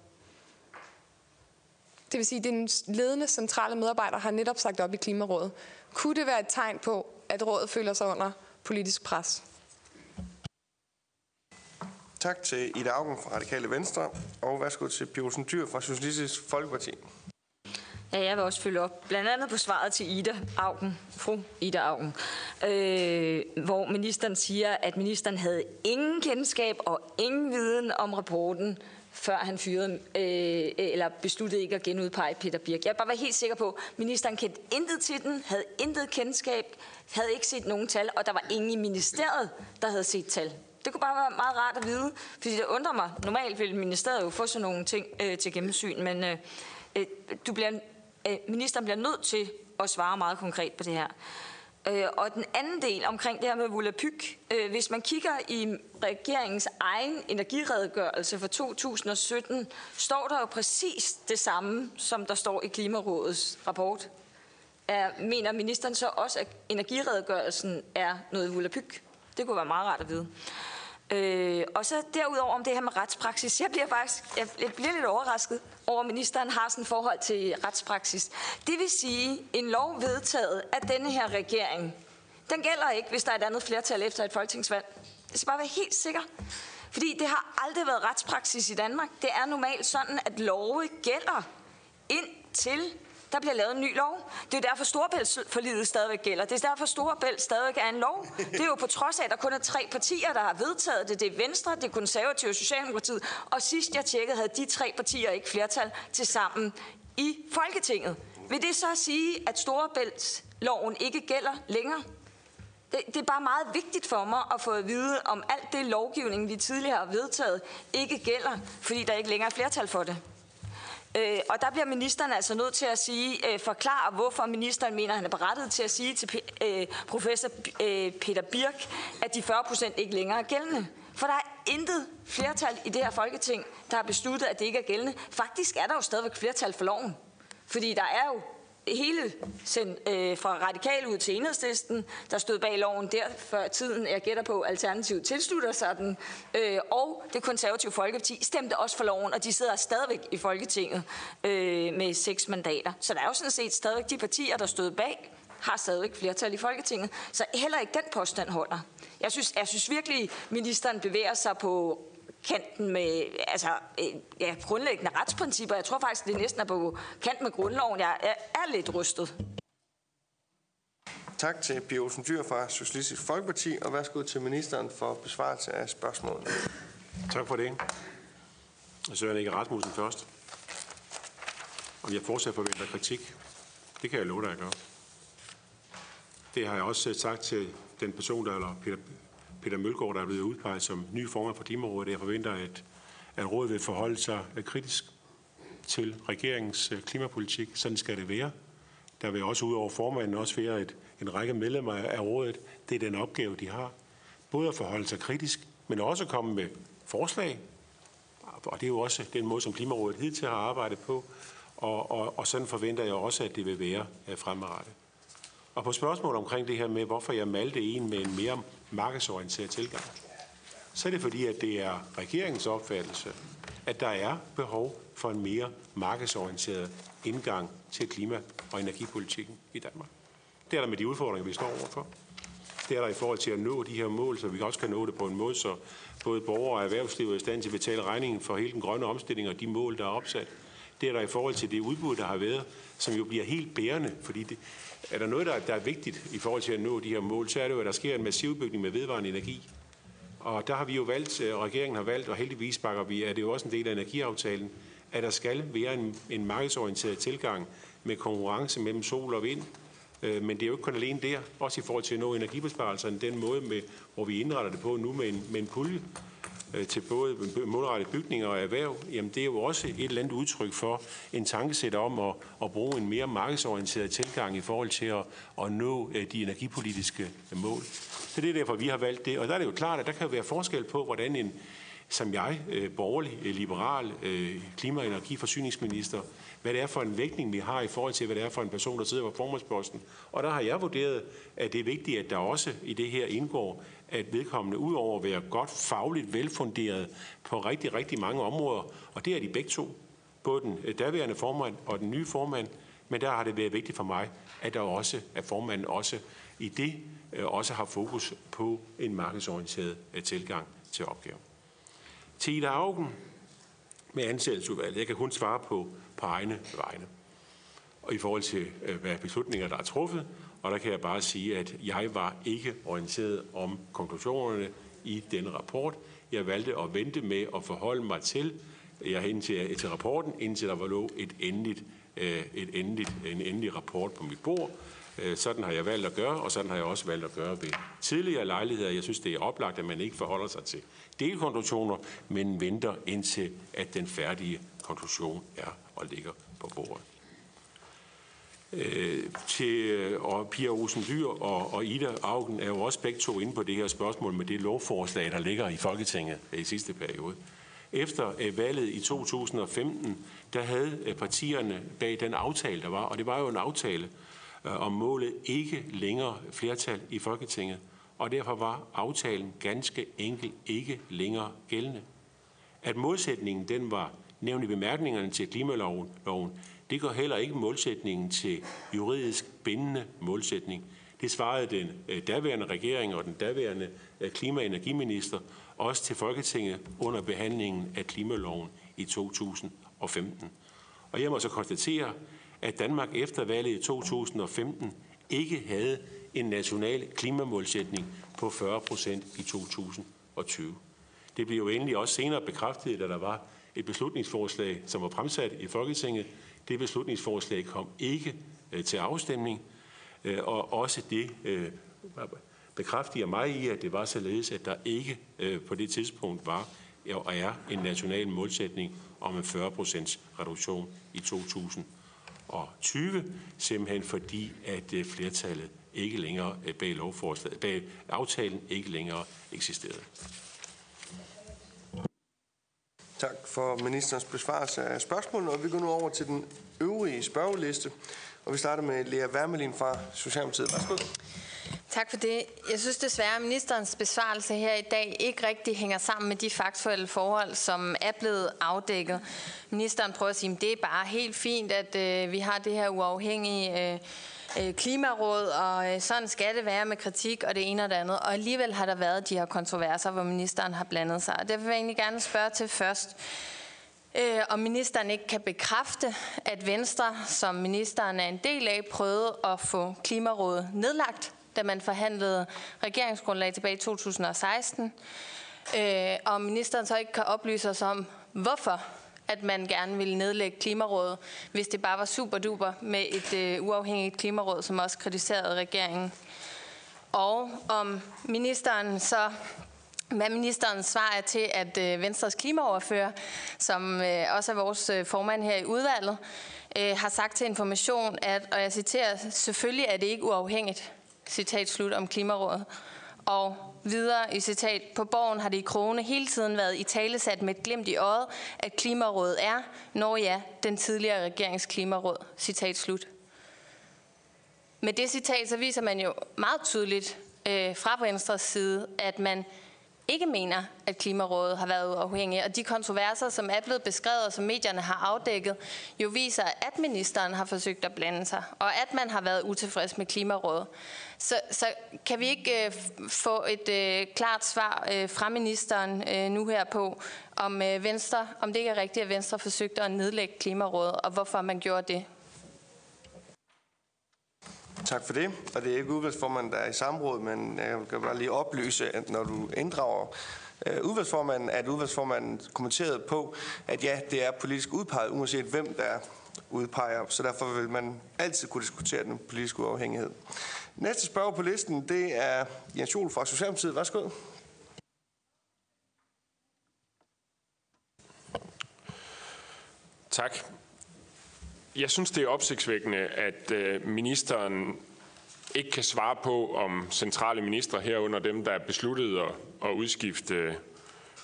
Det vil sige, at den ledende centrale medarbejder har netop sagt op i Klimarådet. Kunne det være et tegn på, at rådet føler sig under politisk pres? Tak til Ida Augen fra Radikale Venstre, og værsgo til Pjolsen Dyr fra Socialistisk Folkeparti. Ja, jeg vil også følge op, blandt andet på svaret til Ida Augen, fru Ida Augen, øh, hvor ministeren siger, at ministeren havde ingen kendskab og ingen viden om rapporten, før han fyrede, øh, eller besluttede ikke at genudpege Peter Birk. Jeg vil bare være helt sikker på, at ministeren kendte intet til den, havde intet kendskab, havde ikke set nogen tal, og der var ingen i ministeriet, der havde set tal. Det kunne bare være meget rart at vide, fordi det undrer mig. Normalt vil ministeriet jo få sådan nogle ting øh, til gennemsyn, men øh, øh, du bliver, øh, ministeren bliver nødt til at svare meget konkret på det her. Øh, og den anden del omkring det her med Volapyk. Øh, hvis man kigger i regeringens egen energiredegørelse for 2017, står der jo præcis det samme, som der står i Klimarådets rapport. er, mener ministeren så også, at energiredegørelsen er noget Volapyk? Det kunne være meget rart at vide. Øh, og så derudover om det her med retspraksis. Jeg bliver faktisk jeg bliver lidt overrasket over, at ministeren har sådan et forhold til retspraksis. Det vil sige, en lov vedtaget af denne her regering, den gælder ikke, hvis der er et andet flertal efter et folketingsvalg. Jeg skal bare være helt sikker. Fordi det har aldrig været retspraksis i Danmark. Det er normalt sådan, at love gælder indtil der bliver lavet en ny lov. Det er derfor Storebæltsforlidet stadigvæk gælder. Det er derfor Storebælt stadigvæk er en lov. Det er jo på trods af, at der kun er tre partier, der har vedtaget det. Det er Venstre, det er Konservative og Socialdemokratiet. Og sidst jeg tjekkede, havde de tre partier ikke flertal til sammen i Folketinget. Vil det så sige, at Storebæltsloven ikke gælder længere? Det, det er bare meget vigtigt for mig at få at vide, om alt det lovgivning, vi tidligere har vedtaget, ikke gælder, fordi der ikke længere er flertal for det. Øh, og der bliver ministeren altså nødt til at sige, øh, forklare, hvorfor ministeren mener, at han er berettet til at sige til øh, professor øh, Peter Birk, at de 40 procent ikke længere er gældende. For der er intet flertal i det her folketing, der har besluttet, at det ikke er gældende. Faktisk er der jo stadigvæk flertal for loven. Fordi der er jo hele sendt øh, fra radikal ud til enhedslisten, der stod bag loven der før tiden, jeg gætter på, Alternativet tilslutter sig den, øh, og det konservative Folkeparti stemte også for loven, og de sidder stadigvæk i Folketinget øh, med seks mandater. Så der er jo sådan set stadigvæk de partier, der stod bag, har stadigvæk flertal i Folketinget. Så heller ikke den påstand holder. Jeg synes, jeg synes virkelig, ministeren bevæger sig på kanten med altså, øh, ja, grundlæggende retsprincipper. Jeg tror faktisk, det næsten er på kant med grundloven. Jeg er, er lidt rystet. Tak til Pia Olsen Dyr fra Socialistisk Folkeparti, og værsgo til ministeren for besvarelse af spørgsmålet. Tak for det. Søren ikke Rasmussen først. Om jeg fortsat forventer kritik, det kan jeg love dig at gøre. Det har jeg også sagt til den person, der, eller Peter, Peter Mølgaard, der er blevet udpeget som ny formand for Klimarådet. Jeg forventer, at, at rådet vil forholde sig øh, kritisk til regeringens øh, klimapolitik. Sådan skal det være. Der vil også ud over formanden også være et, en række medlemmer af rådet. Det er den opgave, de har. Både at forholde sig kritisk, men også at komme med forslag. Og det er jo også den måde, som Klimarådet hidtil har arbejdet på. Og, og, og sådan forventer jeg også, at det vil være øh, fremadrettet. Og på spørgsmål omkring det her med, hvorfor jeg malte en med en mere markedsorienteret tilgang, så er det fordi, at det er regeringens opfattelse, at der er behov for en mere markedsorienteret indgang til klima- og energipolitikken i Danmark. Det er der med de udfordringer, vi står overfor. Det er der i forhold til at nå de her mål, så vi også kan nå det på en måde, så både borgere og erhvervslivet er i stand til at betale regningen for hele den grønne omstilling og de mål, der er opsat. Det er der i forhold til det udbud, der har været, som jo bliver helt bærende, fordi det, er der noget, der, der er vigtigt i forhold til at nå de her mål, så er det jo, at der sker en massiv bygning med vedvarende energi. Og der har vi jo valgt, øh, og regeringen har valgt, og heldigvis bakker vi, at det er jo også en del af energiaftalen, at der skal være en, en markedsorienteret tilgang med konkurrence mellem sol og vind. Øh, men det er jo ikke kun alene der, også i forhold til at nå energibesparelserne, den måde, med, hvor vi indretter det på nu med en, med en pulje, Øh, til både målrettet bygninger og erhverv, jamen det er jo også et eller andet udtryk for en tankesæt om at, at bruge en mere markedsorienteret tilgang i forhold til at, at nå øh, de energipolitiske mål. Så det er derfor, vi har valgt det. Og der er det jo klart, at der kan være forskel på, hvordan en, som jeg, øh, borgerlig, liberal, klima- og energiforsyningsminister, hvad det er for en vægtning, vi har i forhold til, hvad det er for en person, der sidder på formandsposten. Og der har jeg vurderet, at det er vigtigt, at der også i det her indgår at vedkommende udover at være godt fagligt velfunderet på rigtig, rigtig mange områder, og det er de begge to, både den øh, daværende formand og den nye formand, men der har det været vigtigt for mig, at der også at formanden også i det øh, også har fokus på en markedsorienteret øh, tilgang til opgaven. Til Ida Augen med ansættelsesudvalget. Jeg kan kun svare på, på egne vegne. Og i forhold til, øh, hvad beslutninger, der er truffet, og der kan jeg bare sige, at jeg var ikke orienteret om konklusionerne i denne rapport. Jeg valgte at vente med at forholde mig til, jeg hen til, rapporten, indtil der var lå et endeligt, øh, et endeligt, en endelig rapport på mit bord. Øh, sådan har jeg valgt at gøre, og sådan har jeg også valgt at gøre ved tidligere lejligheder. Jeg synes, det er oplagt, at man ikke forholder sig til delkonklusioner, men venter indtil, at den færdige konklusion er og ligger på bordet øh, til, øh, og Pia Olsen Dyr og, og Ida Augen er jo også begge to inde på det her spørgsmål med det lovforslag, der ligger i Folketinget øh, i sidste periode. Efter øh, valget i 2015, der havde øh, partierne bag den aftale, der var, og det var jo en aftale, øh, om målet ikke længere flertal i Folketinget, og derfor var aftalen ganske enkelt ikke længere gældende. At modsætningen den var nævnt i bemærkningerne til klimaloven, det går heller ikke målsætningen til juridisk bindende målsætning. Det svarede den øh, daværende regering og den daværende øh, klima- og energiminister også til Folketinget under behandlingen af klimaloven i 2015. Og jeg må så konstatere, at Danmark efter valget i 2015 ikke havde en national klimamålsætning på 40 procent i 2020. Det blev jo endelig også senere bekræftet, da der var et beslutningsforslag, som var fremsat i Folketinget. Det beslutningsforslag kom ikke øh, til afstemning, øh, og også det øh, bekræftiger mig i, at det var således, at der ikke på det tidspunkt var og er en national målsætning om en 40 procents reduktion i 2020, simpelthen fordi, at flertallet ikke længere bag, lovforslaget, bag aftalen ikke længere eksisterede. Tak for ministerens besvarelse af spørgsmålene, og vi går nu over til den øvrige spørgeliste. Og vi starter med Lea Wermelin fra Socialdemokratiet. Værsgo. Tak for det. Jeg synes desværre, at ministerens besvarelse her i dag ikke rigtig hænger sammen med de faktuelle forhold, som er blevet afdækket. Ministeren prøver at sige, at det er bare helt fint, at øh, vi har det her uafhængige øh, øh, klimaråd, og øh, sådan skal det være med kritik og det ene og det andet. Og alligevel har der været de her kontroverser, hvor ministeren har blandet sig. Og derfor vil jeg egentlig gerne spørge til først, øh, om ministeren ikke kan bekræfte, at Venstre, som ministeren er en del af, prøvede at få Klimarådet nedlagt da man forhandlede regeringsgrundlag tilbage i 2016. Øh, og ministeren så ikke kan oplyse os om, hvorfor at man gerne ville nedlægge Klimarådet, hvis det bare var super duper med et øh, uafhængigt Klimaråd, som også kritiserede regeringen. Og om ministeren så hvad ministerens svar er til, at øh, Venstres klimaoverfører, som øh, også er vores øh, formand her i udvalget, øh, har sagt til information, at, og jeg citerer, selvfølgelig er det ikke uafhængigt citat slut, om Klimarådet. Og videre i citat, på borgen har det i krone hele tiden været i talesat med et glimt i øjet, at Klimarådet er, når ja, den tidligere regerings Klimaråd. Citat slut. Med det citat så viser man jo meget tydeligt øh, fra Venstres side, at man ikke mener, at Klimarådet har været uafhængig. Og de kontroverser, som er blevet beskrevet, og som medierne har afdækket, jo viser, at ministeren har forsøgt at blande sig, og at man har været utilfreds med Klimarådet. Så, så kan vi ikke øh, få et øh, klart svar øh, fra ministeren øh, nu her på, om øh, Venstre, om det ikke er rigtigt, at Venstre forsøgte at nedlægge Klimarådet, og hvorfor man gjorde det? Tak for det. Og det er ikke udvalgsformanden, der er i samråd, men jeg kan bare lige oplyse, at når du inddrager øh, udvalgsformanden, at udvalgsformanden kommenterede på, at ja, det er politisk udpeget, uanset hvem der udpeger. Så derfor vil man altid kunne diskutere den politiske uafhængighed. Næste spørger på listen, det er Jens Jol fra Socialdemokratiet. Værsgo. Tak. Jeg synes, det er opsigtsvækkende, at øh, ministeren ikke kan svare på, om centrale ministre herunder dem, der besluttede at, udskifte øh,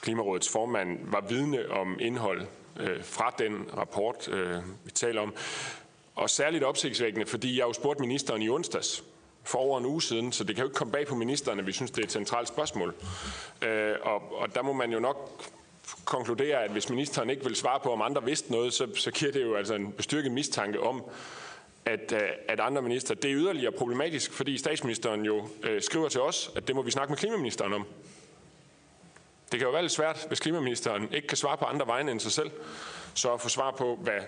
Klimarådets formand, var vidne om indhold øh, fra den rapport, vi taler om. Og særligt opsigtsvækkende, fordi jeg jo spurgte ministeren i onsdags, for over en uge siden, så det kan jo ikke komme bag på ministeren, at vi synes, det er et centralt spørgsmål. og, og der må man jo nok konkludere, at hvis ministeren ikke vil svare på, om andre vidste noget, så, så giver det jo altså en bestyrket mistanke om, at, øh, at andre minister. Det er yderligere problematisk, fordi statsministeren jo øh, skriver til os, at det må vi snakke med klimaministeren om. Det kan jo være lidt svært, hvis klimaministeren ikke kan svare på andre vegne end sig selv, så at få svar på, hvad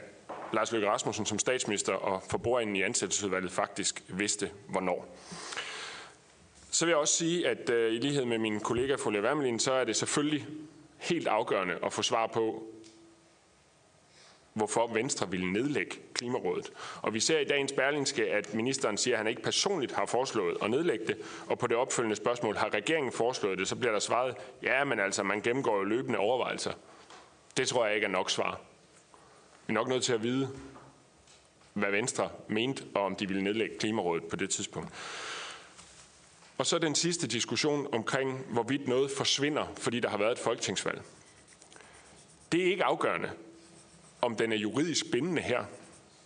Lars Løkke Rasmussen som statsminister og forbrugeren i ansættelsesudvalget faktisk vidste, hvornår. Så vil jeg også sige, at øh, i lighed med min kollega Folia Wermelin, så er det selvfølgelig helt afgørende at få svar på, hvorfor Venstre ville nedlægge Klimarådet. Og vi ser i dagens Berlingske, at ministeren siger, at han ikke personligt har foreslået at nedlægge det, og på det opfølgende spørgsmål, har regeringen foreslået det, så bliver der svaret, ja, men altså, man gennemgår jo løbende overvejelser. Det tror jeg ikke er nok svar. Vi er nok nødt til at vide, hvad Venstre mente, og om de ville nedlægge Klimarådet på det tidspunkt. Og så den sidste diskussion omkring, hvorvidt noget forsvinder, fordi der har været et folketingsvalg. Det er ikke afgørende, om den er juridisk bindende her.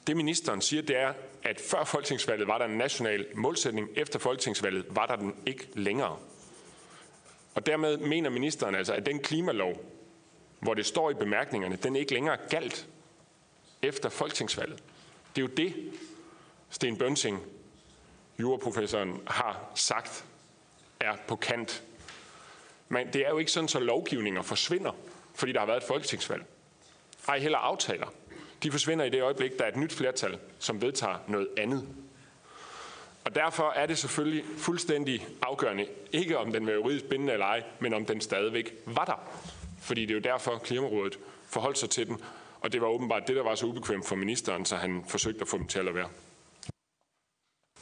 Det ministeren siger, det er, at før folketingsvalget var der en national målsætning, efter folketingsvalget var der den ikke længere. Og dermed mener ministeren altså, at den klimalov, hvor det står i bemærkningerne, den ikke længere galt efter folketingsvalget. Det er jo det, Sten Bønsing, juraprofessoren, har sagt er på kant. Men det er jo ikke sådan, så lovgivninger forsvinder, fordi der har været et folketingsvalg. Ej heller aftaler. De forsvinder i det øjeblik, der er et nyt flertal, som vedtager noget andet. Og derfor er det selvfølgelig fuldstændig afgørende, ikke om den var juridisk bindende eller ej, men om den stadigvæk var der. Fordi det er jo derfor, Klimarådet forholdt sig til den, og det var åbenbart det, der var så ubekvemt for ministeren, så han forsøgte at få dem til at lade være.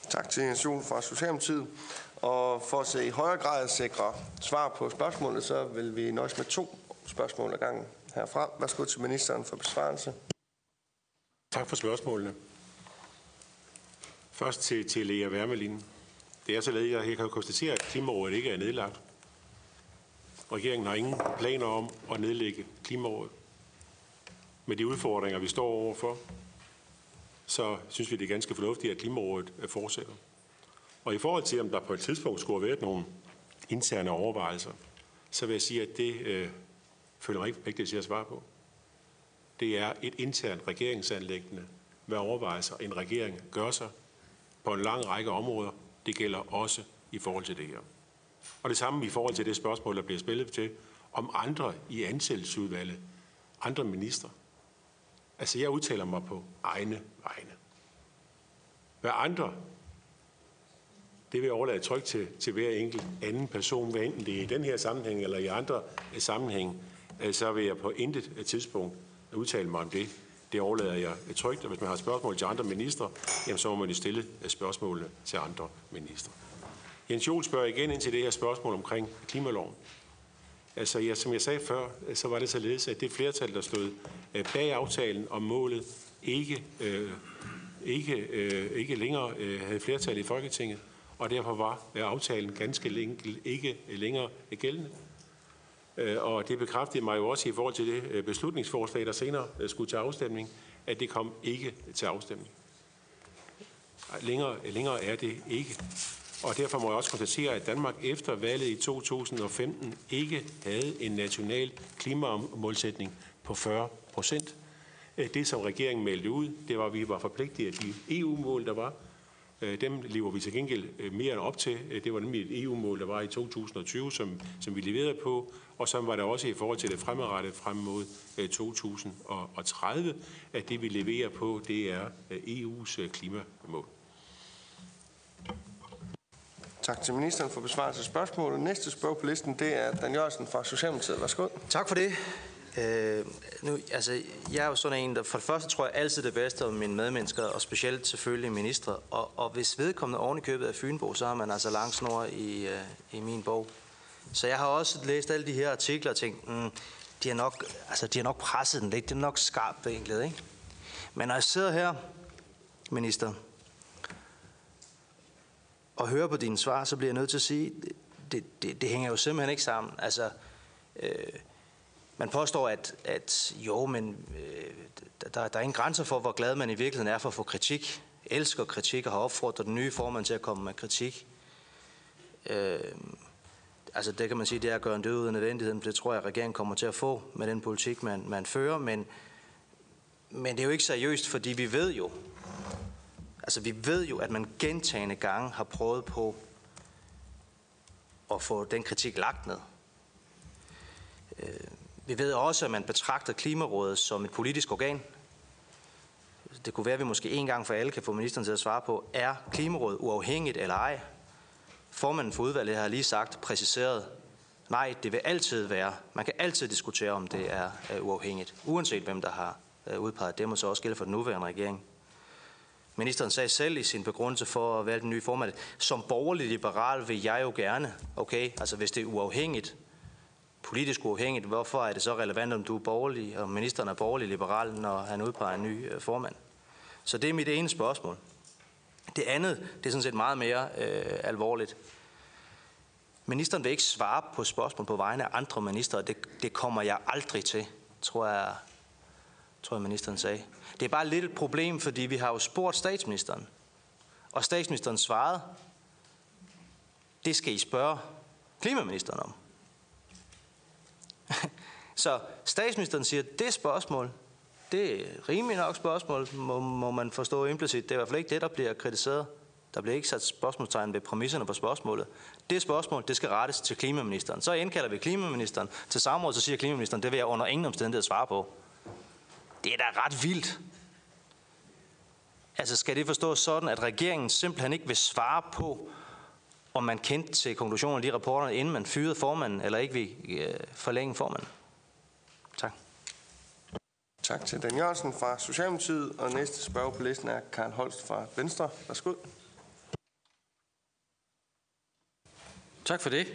Tak til Jens Juhl fra Socialdemokratiet. Og for at se i højere grad sikre svar på spørgsmålet, så vil vi nøjes med to spørgsmål ad gangen herfra. Værsgo til ministeren for besvarelse. Tak for spørgsmålene. Først til, til Lea Wermelin. Det er således, at jeg kan konstatere, at Klimarådet ikke er nedlagt. Regeringen har ingen planer om at nedlægge Klimarådet. Med de udfordringer, vi står overfor, så synes vi, det er ganske fornuftigt, at Klimarådet øh, fortsætter. Og i forhold til, om der på et tidspunkt skulle have været nogle interne overvejelser, så vil jeg sige, at det øh, føler mig ikke forpligtet til at svare på. Det er et internt regeringsanlæggende, hvad overvejelser en regering gør sig på en lang række områder. Det gælder også i forhold til det her. Og det samme i forhold til det spørgsmål, der bliver spillet til, om andre i ansættelsesudvalget, andre minister. Altså, jeg udtaler mig på egne vegne. Hvad andre, det vil jeg overlade tryk til, til hver enkelt anden person, hvad enten det er i den her sammenhæng eller i andre øh, sammenhæng, øh, så vil jeg på intet øh, tidspunkt udtale mig om det. Det overlader jeg trygt, og hvis man har spørgsmål til andre ministre, jamen så må man jo stille spørgsmålene til andre ministre. Jens Jol spørger igen ind til det her spørgsmål omkring klimaloven. Altså, ja, som jeg sagde før, så var det således, at det flertal, der stod øh, bag aftalen om målet, ikke, øh, ikke, øh, ikke længere øh, havde flertal i Folketinget, og derfor var øh, aftalen ganske enkelt ikke længere gældende. Øh, og det bekræftede mig jo også i forhold til det øh, beslutningsforslag, der senere øh, skulle til afstemning, at det kom ikke til afstemning. Længere, længere er det ikke. Og derfor må jeg også konstatere, at Danmark efter valget i 2015 ikke havde en national klimamålsætning på 40 procent. Øh, det, som regeringen meldte ud, det var, at vi var forpligtet af de EU-mål, der var. Øh, dem lever vi til gengæld øh, mere end op til. Det var nemlig et EU-mål, der var i 2020, som, som vi leverede på, og som var der også i forhold til det fremadrettede frem mod 2030, at det vi leverer på, det er EU's klimamål. Tak til ministeren for besvarelse af spørgsmålet. Næste spørg på listen, det er Dan Jørgensen fra Socialdemokratiet. Værsgo. Tak for det. Øh, nu, altså, jeg er jo sådan en, der for det første tror jeg altid det bedste om mine medmennesker, og specielt selvfølgelig ministre. Og, og hvis vedkommende oven i købet af Fynbo, så har man altså lang snor i, øh, i min bog. Så jeg har også læst alle de her artikler og tænkt, mm, de, har nok, altså, de har nok presset den lidt. Det er nok skarpt vinklet, ikke? Men når jeg sidder her, minister, og høre på dine svar, så bliver jeg nødt til at sige, det, det, det hænger jo simpelthen ikke sammen. Altså, øh, man påstår, at, at jo, men øh, der, der er ingen grænser for, hvor glad man i virkeligheden er for at få kritik. Elsker kritik og har opfordret den nye formand til at komme med kritik. Øh, altså det kan man sige, det er at gøre en død ud af nødvendigheden, for det tror jeg, at regeringen kommer til at få med den politik, man, man fører. Men, men det er jo ikke seriøst, fordi vi ved jo, Altså vi ved jo, at man gentagende gange har prøvet på at få den kritik lagt ned. Øh, vi ved også, at man betragter Klimarådet som et politisk organ. Det kunne være, at vi måske en gang for alle kan få ministeren til at svare på, er Klimarådet uafhængigt eller ej? Formanden for udvalget har lige sagt, præciseret, nej, det vil altid være. Man kan altid diskutere, om det er uafhængigt, uanset hvem der har øh, udpeget. Det må så også gælde for den nuværende regering. Ministeren sagde selv i sin begrundelse for at være den nye formand, som borgerlig liberal vil jeg jo gerne, okay, altså hvis det er uafhængigt, politisk uafhængigt, hvorfor er det så relevant, om du er borgerlig, og ministeren er borgerlig liberal, når han udpeger en ny øh, formand? Så det er mit ene spørgsmål. Det andet, det er sådan set meget mere øh, alvorligt. Ministeren vil ikke svare på spørgsmål på vegne af andre ministre, det, det kommer jeg aldrig til, tror jeg tror jeg ministeren sagde. Det er bare lidt et problem, fordi vi har jo spurgt statsministeren, og statsministeren svarede, det skal I spørge klimaministeren om. Så statsministeren siger, det spørgsmål, det er rimelig nok spørgsmål, må, må man forstå implicit. Det er i hvert fald ikke det, der bliver kritiseret. Der bliver ikke sat spørgsmålstegn ved præmisserne på spørgsmålet. Det spørgsmål, det skal rettes til klimaministeren. Så indkalder vi klimaministeren til samråd, så siger klimaministeren, det vil jeg under ingen omstændighed svare på. Det er da ret vildt. Altså skal det forstås sådan, at regeringen simpelthen ikke vil svare på, om man kendte til konklusionen af de rapporter, inden man fyrede formanden, eller ikke vil øh, forlænge formanden? Tak. Tak til Dan Jørgensen fra Socialdemokratiet, og næste spørger på listen er Karl Holst fra Venstre. Værsgo. Tak for det.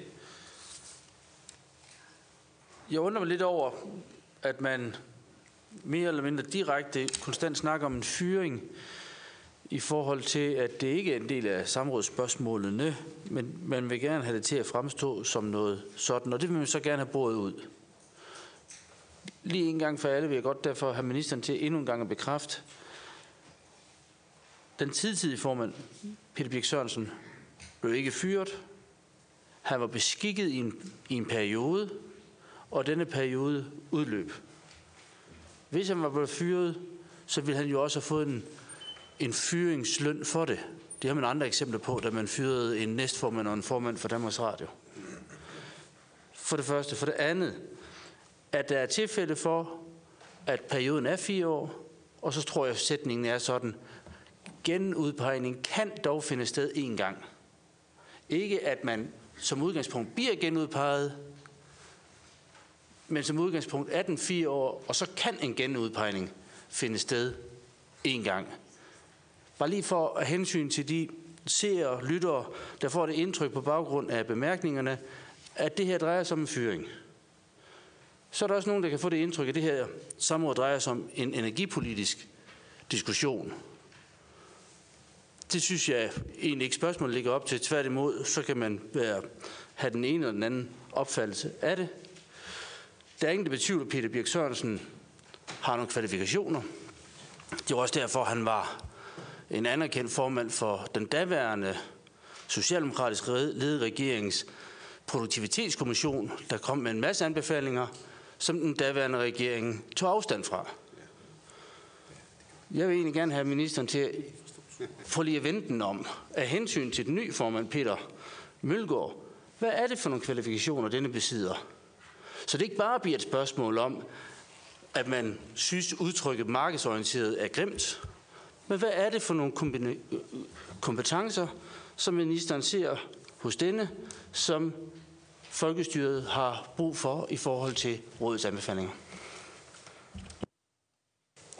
Jeg undrer mig lidt over, at man mere eller mindre direkte konstant snakker om en fyring i forhold til, at det ikke er en del af samrådsspørgsmålene, men man vil gerne have det til at fremstå som noget sådan, og det vil man så gerne have båret ud. Lige en gang for alle vil jeg godt derfor have ministeren til endnu en gang at bekræfte. Den tidtidige formand, Peter Birk Sørensen, blev ikke fyret. Han var beskikket i en, i en periode, og denne periode udløb. Hvis han var blevet fyret, så ville han jo også have fået en, en fyringsløn for det. Det har man andre eksempler på, da man fyrede en næstformand og en formand for Danmarks Radio. For det første. For det andet, at der er tilfælde for, at perioden er fire år, og så tror jeg, at sætningen er sådan, genudpegning kan dog finde sted én gang. Ikke at man som udgangspunkt bliver genudpeget, men som udgangspunkt er den fire år, og så kan en genudpegning finde sted en gang. Bare lige for at hensyn til de seere og lyttere, der får det indtryk på baggrund af bemærkningerne, at det her drejer sig om en fyring. Så er der også nogen, der kan få det indtryk, at det her samråd drejer sig om en energipolitisk diskussion. Det synes jeg egentlig ikke spørgsmålet ligger op til. Tværtimod, så kan man være, have den ene eller den anden opfattelse af det. Der er ingen, der betvivler, at Peter Birk Sørensen har nogle kvalifikationer. Det var også derfor, han var en anerkendt formand for den daværende socialdemokratisk ledede regerings produktivitetskommission, der kom med en masse anbefalinger, som den daværende regering tog afstand fra. Jeg vil egentlig gerne have ministeren til at få lige at vente den om, af hensyn til den nye formand, Peter Mølgaard. Hvad er det for nogle kvalifikationer, denne besidder? Så det ikke bare bliver et spørgsmål om, at man synes, udtrykket markedsorienteret er grimt, men hvad er det for nogle kompetencer, som ministeren ser hos denne, som folkestyret har brug for i forhold til rådets anbefalinger?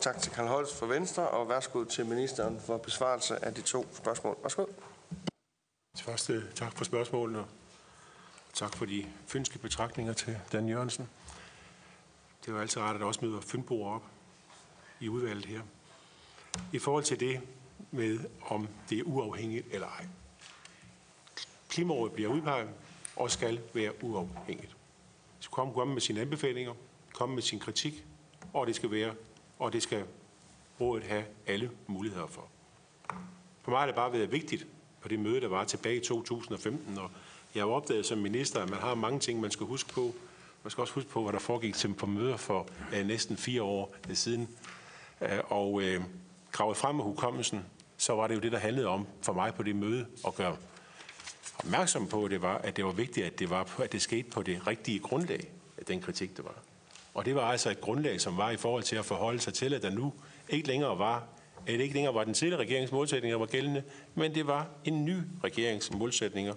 Tak til Karl Holst for Venstre, og værsgo til ministeren for besvarelse af de to spørgsmål. Værsgo. Først tak for spørgsmålene, og tak for de fynske betragtninger til Dan Jørgensen. Det er jo altid rart, at der også møder fynboer op i udvalget her. I forhold til det med, om det er uafhængigt eller ej. Klimarådet bliver udpeget og skal være uafhængigt. Det skal komme, komme med sine anbefalinger, komme med sin kritik, og det skal være, og det skal rådet have alle muligheder for. For mig har det bare været vigtigt på det møde, der var tilbage i 2015, og jeg har opdaget som minister, at man har mange ting, man skal huske på. Man skal også huske på, hvad der foregik til på møder for uh, næsten fire år siden. Uh, og uh, gravet frem med hukommelsen, så var det jo det, der handlede om for mig på det møde at gøre opmærksom på, at det var, at det var vigtigt, at det, var, at det skete på det rigtige grundlag, af den kritik, der var. Og det var altså et grundlag, som var i forhold til at forholde sig til, at der nu ikke længere var, at det ikke længere var den tidligere regerings målsætninger, der var gældende, men det var en ny regerings målsætninger.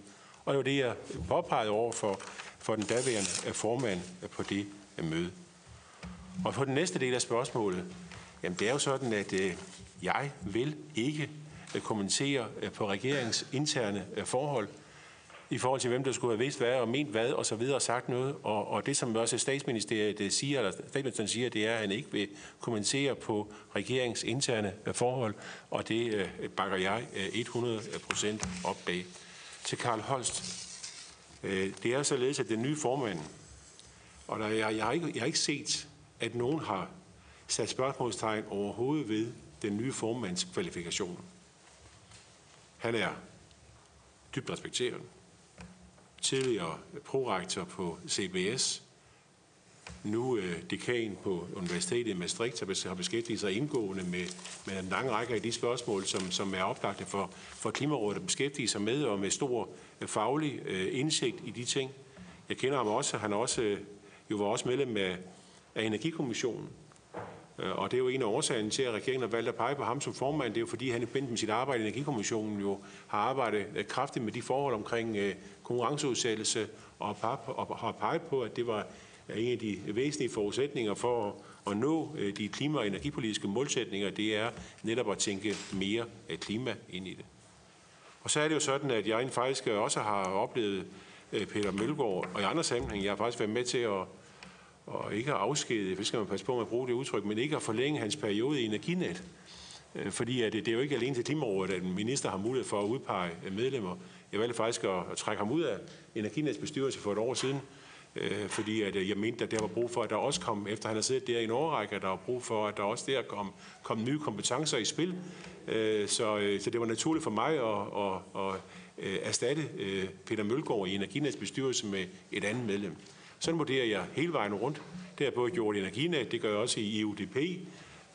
Og det var det, jeg påpegede over for, for den daværende øh, formand øh, på det øh, møde. Og på den næste del af spørgsmålet, jamen det er jo sådan, at jeg vil ikke kommentere på regeringens interne forhold i forhold til, hvem der skulle have vidst hvad og ment hvad og så videre og sagt noget. Og, og det, som også statsministeriet siger, eller statsministeren siger, det er, at han ikke vil kommentere på regeringens interne forhold, og det bakker jeg 100 procent op bag. Til Karl Holst. Øh, det er således, at den nye formand, og der, jeg, jeg, har ikke, jeg har ikke set, at nogen har sat spørgsmålstegn overhovedet ved den nye formands kvalifikationer. Han er dybt respekteret. Tidligere prorektor på CBS, nu øh, dekan på Universitetet i Maastricht, har beskæftiget sig indgående med, med en lang række af de spørgsmål, som, som er oplagte for, for Klimarådet at beskæftige sig med, og med stor øh, faglig øh, indsigt i de ting. Jeg kender ham også, han er også, øh, jo var også medlem af, af Energikommissionen, øh, og det er jo en af årsagerne til, at regeringen har valgt at pege på ham som formand. Det er jo fordi, han i med sit arbejde i Energikommissionen jo har arbejdet øh, kraftigt med de forhold omkring øh, konkurrenceudsættelse og har peget på, at det var en af de væsentlige forudsætninger for at nå øh, de klima- og energipolitiske målsætninger, det er netop at tænke mere øh, klima ind i det. Og så er det jo sådan, at jeg faktisk også har oplevet øh, Peter Mølgaard, og i andre sammenhæng, jeg har faktisk været med til at og ikke at afskede, det skal man passe på med at bruge det udtryk, men ikke at forlænge hans periode i Energinet. Fordi at det, det er jo ikke alene til Klimarådet, at en minister har mulighed for at udpege medlemmer. Jeg valgte faktisk at, at trække ham ud af Energinets bestyrelse for et år siden, øh, fordi at øh, jeg mente, at der var brug for, at der også kom, efter han har siddet der i en årrække, at der var brug for, at der også der kom, kom nye kompetencer i spil. Øh, så, øh, så det var naturligt for mig at, at, at, at erstatte øh, Peter Mølgaard i Energinets bestyrelse med et andet medlem. Sådan vurderer jeg hele vejen rundt. Det har både gjort Energinet, det gør jeg også i EUDP,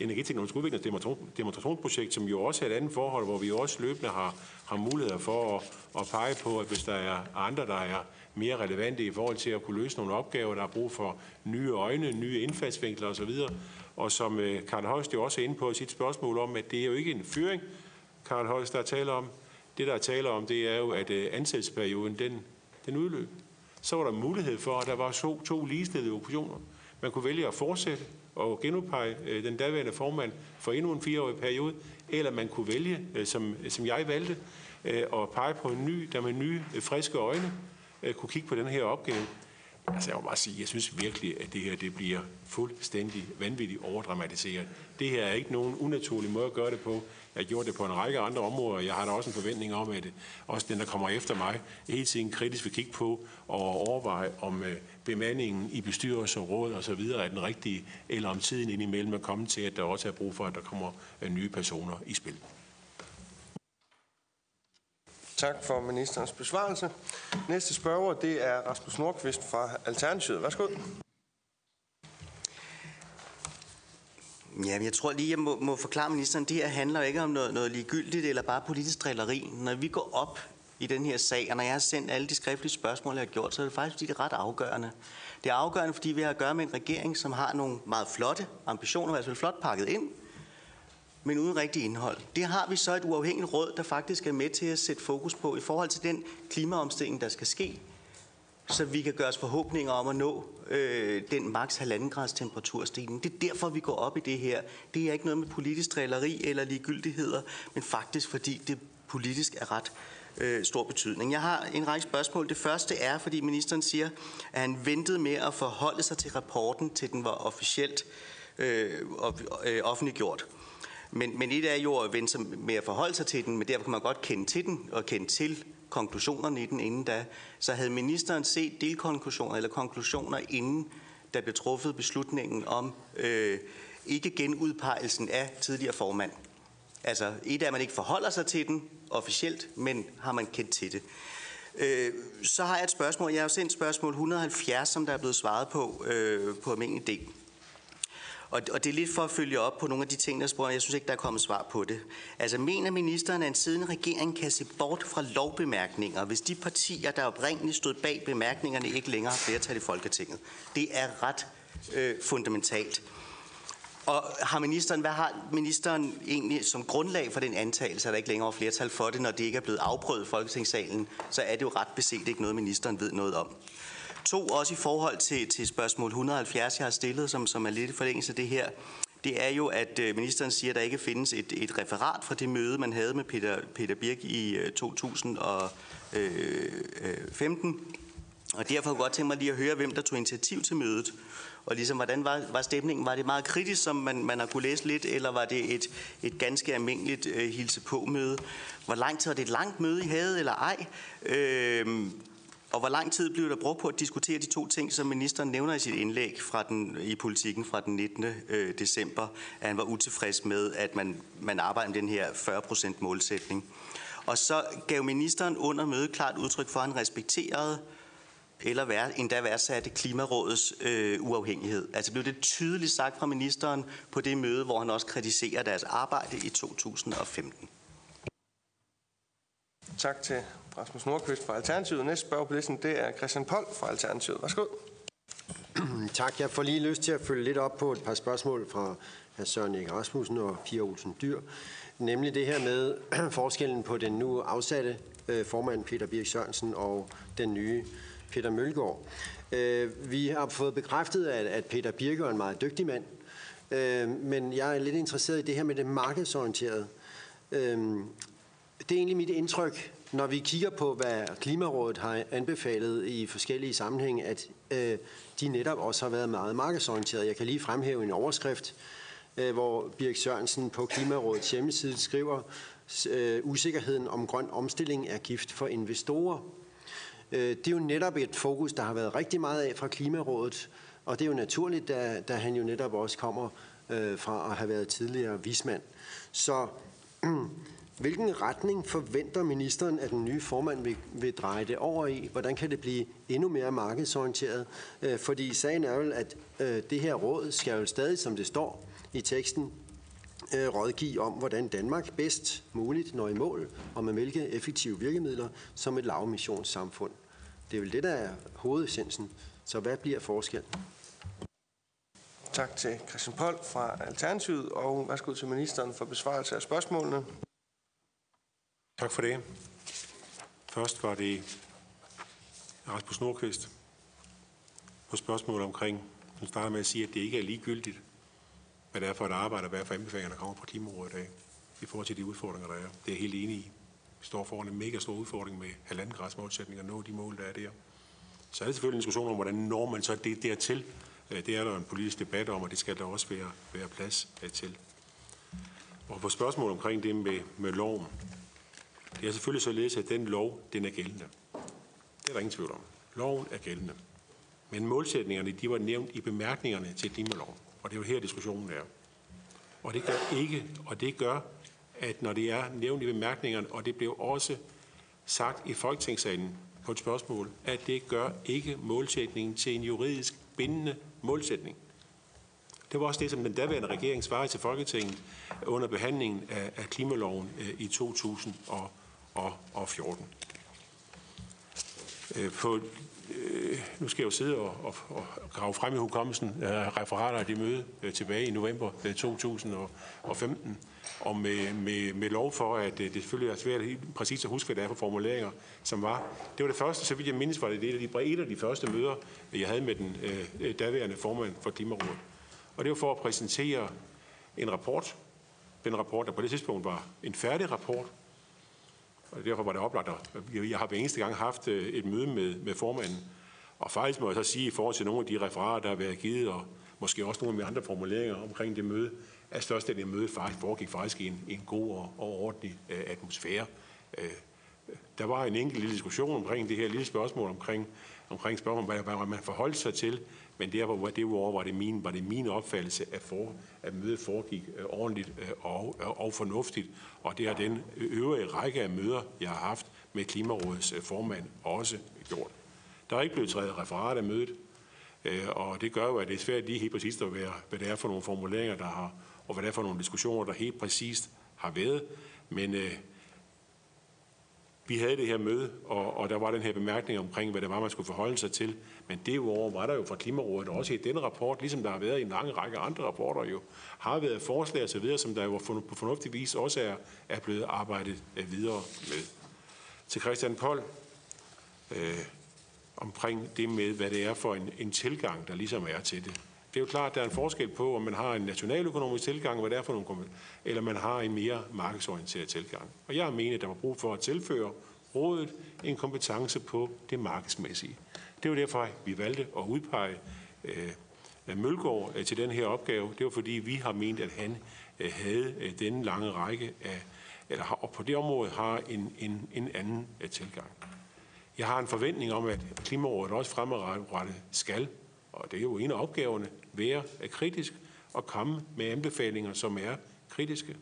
Energiteknologisk Udviklingsdemonstrationsprojekt, som jo også er et andet forhold, hvor vi også løbende har, har muligheder for at, at pege på, at hvis der er andre, der er mere relevante i forhold til at kunne løse nogle opgaver, der er brug for nye øjne, nye indfaldsvinkler osv., og som øh, Karl Højst jo også er inde på i sit spørgsmål om, at det er jo ikke en fyring, Karl Højst, der taler om. Det, der er tale om, det er jo, at øh, ansættelsesperioden, den, den udløb så var der mulighed for, at der var to, to ligestillede operationer. Man kunne vælge at fortsætte og genudpege øh, den daværende formand for endnu en fireårig periode, eller man kunne vælge, som, som jeg valgte, at pege på en ny, der med nye, friske øjne øh, kunne kigge på den her opgave. Altså jeg må bare sige, jeg synes virkelig, at det her det bliver fuldstændig vanvittigt overdramatiseret. Det her er ikke nogen unaturlig måde at gøre det på. Jeg gjorde det på en række andre områder. Jeg har da også en forventning om, at også den, der kommer efter mig, hele tiden kritisk vil kigge på og overveje, om øh, bemandingen i bestyrelser, råd og så videre er den rigtige, eller om tiden indimellem er kommet til, at der også er brug for, at der kommer øh, nye personer i spil. Tak for ministerens besvarelse. Næste spørger, det er Rasmus Nordqvist fra Alternativet. Værsgo. Ja, jeg tror lige, jeg må, må forklare ministeren, det her handler ikke om noget, noget ligegyldigt eller bare politisk drilleri. Når vi går op i den her sag, og når jeg har sendt alle de skriftlige spørgsmål, jeg har gjort, så er det faktisk, fordi det er ret afgørende. Det er afgørende, fordi vi har at gøre med en regering, som har nogle meget flotte ambitioner, altså flot pakket ind, men uden rigtig indhold. Det har vi så et uafhængigt råd, der faktisk er med til at sætte fokus på i forhold til den klimaomstilling, der skal ske, så vi kan gøre os forhåbninger om at nå øh, den maks halvanden grads temperaturstigning. Det er derfor, vi går op i det her. Det er ikke noget med politisk drilleri eller ligegyldigheder, men faktisk fordi det politisk er ret øh, stor betydning. Jeg har en række spørgsmål. Det første er, fordi ministeren siger, at han ventede med at forholde sig til rapporten, til den var officielt øh, øh offentliggjort. Men, men et er jo at vente med at forholde sig til den, men derfor kan man godt kende til den og kende til konklusionerne i den inden da. Så havde ministeren set delkonklusioner eller konklusioner inden der blev truffet beslutningen om øh, ikke genudpegelsen af tidligere formand. Altså et er, at man ikke forholder sig til den officielt, men har man kendt til det. Øh, så har jeg et spørgsmål. Jeg har jo sendt spørgsmål 170, som der er blevet svaret på øh, på almindelig del. Og, og det er lidt for at følge op på nogle af de ting, der spørger. Jeg synes ikke, der er kommet svar på det. Altså, mener ministeren, at en siden regering kan se bort fra lovbemærkninger, hvis de partier, der oprindeligt stod bag bemærkningerne, ikke længere har flertal i Folketinget? Det er ret øh, fundamentalt. Og har ministeren, hvad har ministeren egentlig som grundlag for den antagelse, at der ikke længere er flertal for det, når det ikke er blevet afprøvet i Folketingssalen, så er det jo ret beset ikke noget, ministeren ved noget om. To, også i forhold til, til spørgsmål 170, jeg har stillet, som, som er lidt i forlængelse af det her, det er jo, at øh, ministeren siger, at der ikke findes et, et referat fra det møde, man havde med Peter, Peter Birk i øh, 2015. Øh, og derfor kunne jeg godt tænke mig lige at høre, hvem der tog initiativ til mødet. Og ligesom, hvordan var, var stemningen? Var det meget kritisk, som man, man har kunne læse lidt, eller var det et, et ganske almindeligt øh, hilse på møde? Hvor lang tid var det et langt møde, I havde, eller ej? Øh, og hvor lang tid blev der brugt på at diskutere de to ting, som ministeren nævner i sit indlæg fra den, i politikken fra den 19. Øh, december, at han var utilfreds med, at man, man arbejder med den her 40% målsætning. Og så gav ministeren under mødet klart udtryk for, at han respekterede eller vær, endda værdsatte Klimarådets øh, uafhængighed. Altså blev det tydeligt sagt fra ministeren på det møde, hvor han også kritiserer deres arbejde i 2015. Tak til Rasmus Nordqvist fra Alternativet. Næste spørger på listen, det er Christian Pold fra Alternativet. Værsgo. Tak. Jeg får lige lyst til at følge lidt op på et par spørgsmål fra hr. Søren Erik Rasmussen og Pia Olsen Dyr. Nemlig det her med forskellen på den nu afsatte øh, formand Peter Birk Sørensen og den nye Peter Mølgaard. Øh, vi har fået bekræftet, at Peter Birk er en meget dygtig mand, øh, men jeg er lidt interesseret i det her med det markedsorienterede. Det er egentlig mit indtryk, når vi kigger på, hvad Klimarådet har anbefalet i forskellige sammenhænge, at øh, de netop også har været meget markedsorienterede. Jeg kan lige fremhæve en overskrift, øh, hvor Birk Sørensen på Klimarådets hjemmeside skriver, øh, usikkerheden om grøn omstilling er gift for investorer. Øh, det er jo netop et fokus, der har været rigtig meget af fra Klimarådet, og det er jo naturligt, da, da han jo netop også kommer øh, fra at have været tidligere vismand. Så Hvilken retning forventer ministeren, at den nye formand vil, vil dreje det over i? Hvordan kan det blive endnu mere markedsorienteret? Øh, fordi sagen er jo, at øh, det her råd skal jo stadig, som det står i teksten, øh, rådgive om, hvordan Danmark bedst muligt når i mål, og med hvilke effektive virkemidler som et lavemissionssamfund. Det er vel det, der er hovedessensen. Så hvad bliver forskellen? Tak til Christian Pold fra Alternativet, og værsgo til ministeren for besvarelse af spørgsmålene. Tak for det. Først var det Rasmus Nordqvist på spørgsmålet omkring, hun starter med at sige, at det ikke er ligegyldigt, hvad det er for et arbejde, og hvad for anbefalinger, der kommer på Klimarådet i dag, i forhold til de udfordringer, der er. Det er jeg helt enig i. Vi står foran en mega stor udfordring med halvanden grads målsætning og nå de mål, der er der. Så er det selvfølgelig en diskussion om, hvordan når man så det dertil. Øh, det er der en politisk debat om, og det skal der også være, være plads øh, til. Og på spørgsmål omkring det med, med loven, det er selvfølgelig således, at den lov, den er gældende. Det er der ingen tvivl om. Loven er gældende. Men målsætningerne, de var nævnt i bemærkningerne til klimaloven. Og det er jo her, diskussionen er. Og det gør ikke, og det gør, at når det er nævnt i bemærkningerne, og det blev også sagt i Folketingssalen på et spørgsmål, at det gør ikke målsætningen til en juridisk bindende målsætning. Det var også det, som den daværende regering svarede til Folketinget under behandlingen af, af klimaloven øh, i 2000 og og, 14. Øh, på, øh, nu skal jeg jo sidde og, og, og grave frem i hukommelsen af referater af det møde øh, tilbage i november øh, 2015, og med, med, med lov for, at øh, det selvfølgelig er svært helt præcis at huske, hvad det er for formuleringer, som var. Det var det første, så vidt jeg mindes, var det et af de, et af de første møder, jeg havde med den øh, daværende formand for Klimarådet. Og det var for at præsentere en rapport. Den rapport, der på det tidspunkt var en færdig rapport, og derfor var det oplagt, at jeg har hver eneste gang haft øh, et møde med, med formanden. Og faktisk må jeg så sige, i forhold til nogle af de referater, der har været givet, og måske også nogle af de andre formuleringer omkring det møde, at størstedelen af mødet faktisk foregik faktisk i en, en god og, og ordentlig uh, atmosfære. Uh, der var en enkelt lille diskussion omkring det her lille spørgsmål omkring, omkring spørgsmål, hvad, hvad man forholdt sig til, men der derudover det var det min, var det min opfattelse, at, for, at mødet foregik øh, ordentligt øh, og, og, og fornuftigt. Og det har den øvrige række af møder, jeg har haft med Klimarådets formand, også gjort. Der er ikke blevet taget referat af mødet, og det gør jo, at det er svært lige helt præcist at være, hvad det er for nogle formuleringer, der har, og hvad det er for nogle diskussioner, der helt præcist har været. Men øh, vi havde det her møde, og, og der var den her bemærkning omkring, hvad det var, man skulle forholde sig til. Men derudover var der jo fra Klimarådet også i denne rapport, ligesom der har været i en lang række andre rapporter jo, har været forslag osv., som der jo på fornuftig vis også er, er blevet arbejdet øh, videre med. Til Christian Pold, øh, omkring det med, hvad det er for en, en tilgang, der ligesom er til det. Det er jo klart, at der er en forskel på, om man har en nationaløkonomisk tilgang, hvad det er for nogle, eller man har en mere markedsorienteret tilgang. Og jeg mener, at der var brug for at tilføre rådet en kompetence på det markedsmæssige. Det var derfor, vi valgte at udpege øh, Mølgaard øh, til den her opgave. Det var fordi, vi har ment, at han øh, havde øh, denne lange række af, eller har, og på det område har en, en, en anden øh, tilgang. Jeg har en forventning om, at Klimarådet også fremadrettet skal, og det er jo en af opgaverne, være kritisk og komme med anbefalinger, som er kritiske.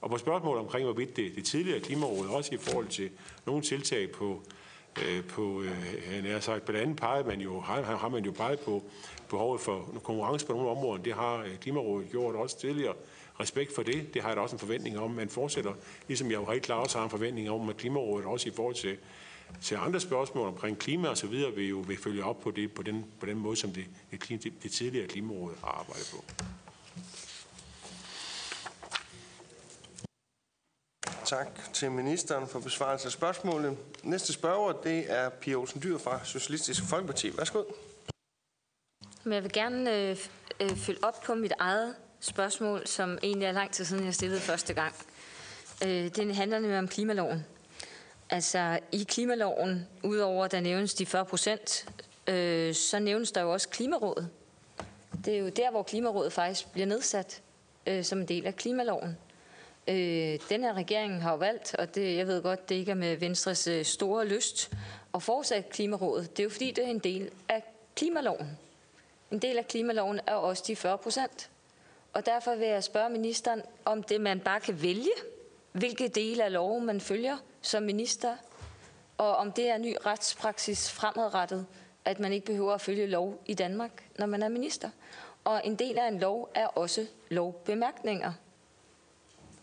Og på spørgsmålet omkring, hvorvidt det, det tidligere Klimaråd også i forhold til nogle tiltag på, øh, på øh, han sagt, blandt andet peget man jo, har, har man jo peget på behovet for konkurrence på nogle områder. Det har øh, Klimarådet gjort også tidligere. Respekt for det. Det har jeg da også en forventning om, man fortsætter. Ligesom jeg jo helt klart også har en forventning om, at Klimarådet også i forhold til, til andre spørgsmål omkring klima og så videre vil jo vil følge op på det på den, på den måde, som det, det, det tidligere Klimaråd har arbejdet på. Tak til ministeren for besvarelse af spørgsmålet. Næste spørger, det er Pia Olsen Dyr fra Socialistisk Folkeparti. Værsgo. Jeg vil gerne øh, øh, følge op på mit eget spørgsmål, som egentlig er lang tid siden, jeg stillede første gang. Øh, det handler nemlig om klimaloven. Altså i klimaloven, udover at der nævnes de 40 procent, øh, så nævnes der jo også Klimarådet. Det er jo der, hvor Klimarådet faktisk bliver nedsat øh, som en del af klimaloven. Øh, den her regering har jo valgt, og det, jeg ved godt, det ikke er med Venstres øh, store lyst, at fortsætte Klimarådet. Det er jo fordi, det er en del af klimaloven. En del af klimaloven er også de 40 procent. Og derfor vil jeg spørge ministeren, om det man bare kan vælge, hvilke dele af loven man følger som minister, og om det er ny retspraksis fremadrettet, at man ikke behøver at følge lov i Danmark, når man er minister. Og en del af en lov er også lovbemærkninger.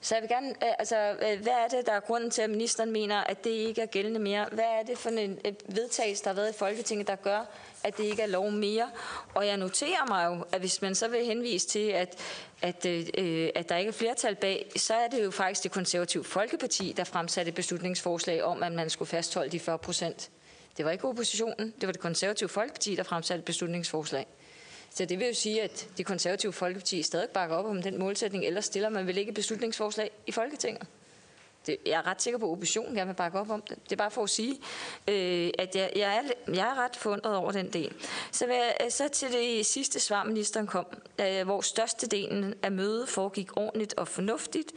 Så jeg vil gerne, øh, altså, øh, hvad er det, der er grunden til, at ministeren mener, at det ikke er gældende mere? Hvad er det for en vedtagelse, der har været i Folketinget, der gør, at det ikke er lov mere? Og jeg noterer mig jo, at hvis man så vil henvise til, at, at, øh, øh at der ikke er flertal bag, så er det jo faktisk det konservative Folkeparti, der fremsatte et beslutningsforslag om, at man skulle fastholde de 40 procent. Det var ikke oppositionen, det var det konservative Folkeparti, der fremsatte et beslutningsforslag. Så det vil jo sige, at de konservative folkeparti stadig bakker op om den målsætning, ellers stiller man vel ikke beslutningsforslag i Folketinget. Det, jeg er ret sikker på, at oppositionen gerne vil bakke op om det. Det er bare for at sige, øh, at jeg, jeg, er, jeg er ret forundret over den del. Så, vil jeg, øh, så til det sidste svar, ministeren kom, øh, hvor størstedelen af mødet foregik ordentligt og fornuftigt.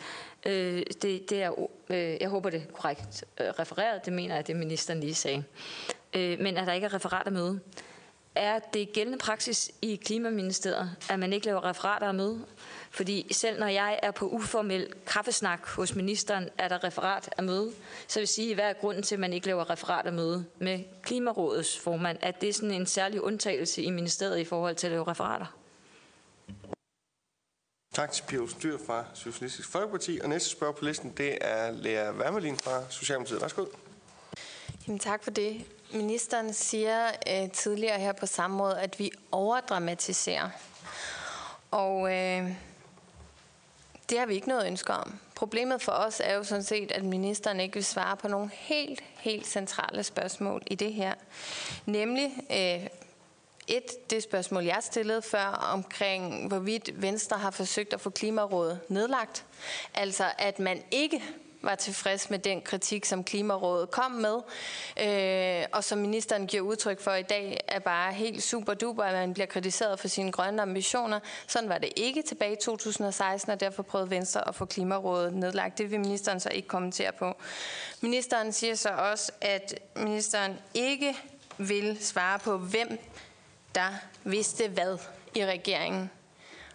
Øh, det, det er, øh, jeg håber, det er korrekt øh, refereret. Det mener jeg, det ministeren lige sagde. Øh, men at der ikke er referat af mødet er det gældende praksis i Klimaministeriet, at man ikke laver referater af møde? Fordi selv når jeg er på uformel kaffesnak hos ministeren, er der referat af møde. Så vil sige, hvad er grunden til, at man ikke laver referat af møde med Klimarådets formand? Er det sådan en særlig undtagelse i ministeriet i forhold til at lave referater? Tak til Pia Styr fra Socialistisk Folkeparti. Og næste spørg på listen, det er Lea Wermelin fra Socialdemokratiet. Værsgo. Jamen, tak for det. Ministeren siger øh, tidligere her på samråd, at vi overdramatiserer. Og øh, det har vi ikke noget ønske om. Problemet for os er jo sådan set, at ministeren ikke vil svare på nogle helt, helt centrale spørgsmål i det her. Nemlig øh, et, det spørgsmål, jeg stillede før omkring, hvorvidt Venstre har forsøgt at få Klimarådet nedlagt. Altså, at man ikke var tilfreds med den kritik, som Klimarådet kom med, øh, og som ministeren giver udtryk for i dag, er bare helt super duper, at man bliver kritiseret for sine grønne ambitioner. Sådan var det ikke tilbage i 2016, og derfor prøvede Venstre at få Klimarådet nedlagt. Det vil ministeren så ikke kommentere på. Ministeren siger så også, at ministeren ikke vil svare på, hvem der vidste hvad i regeringen.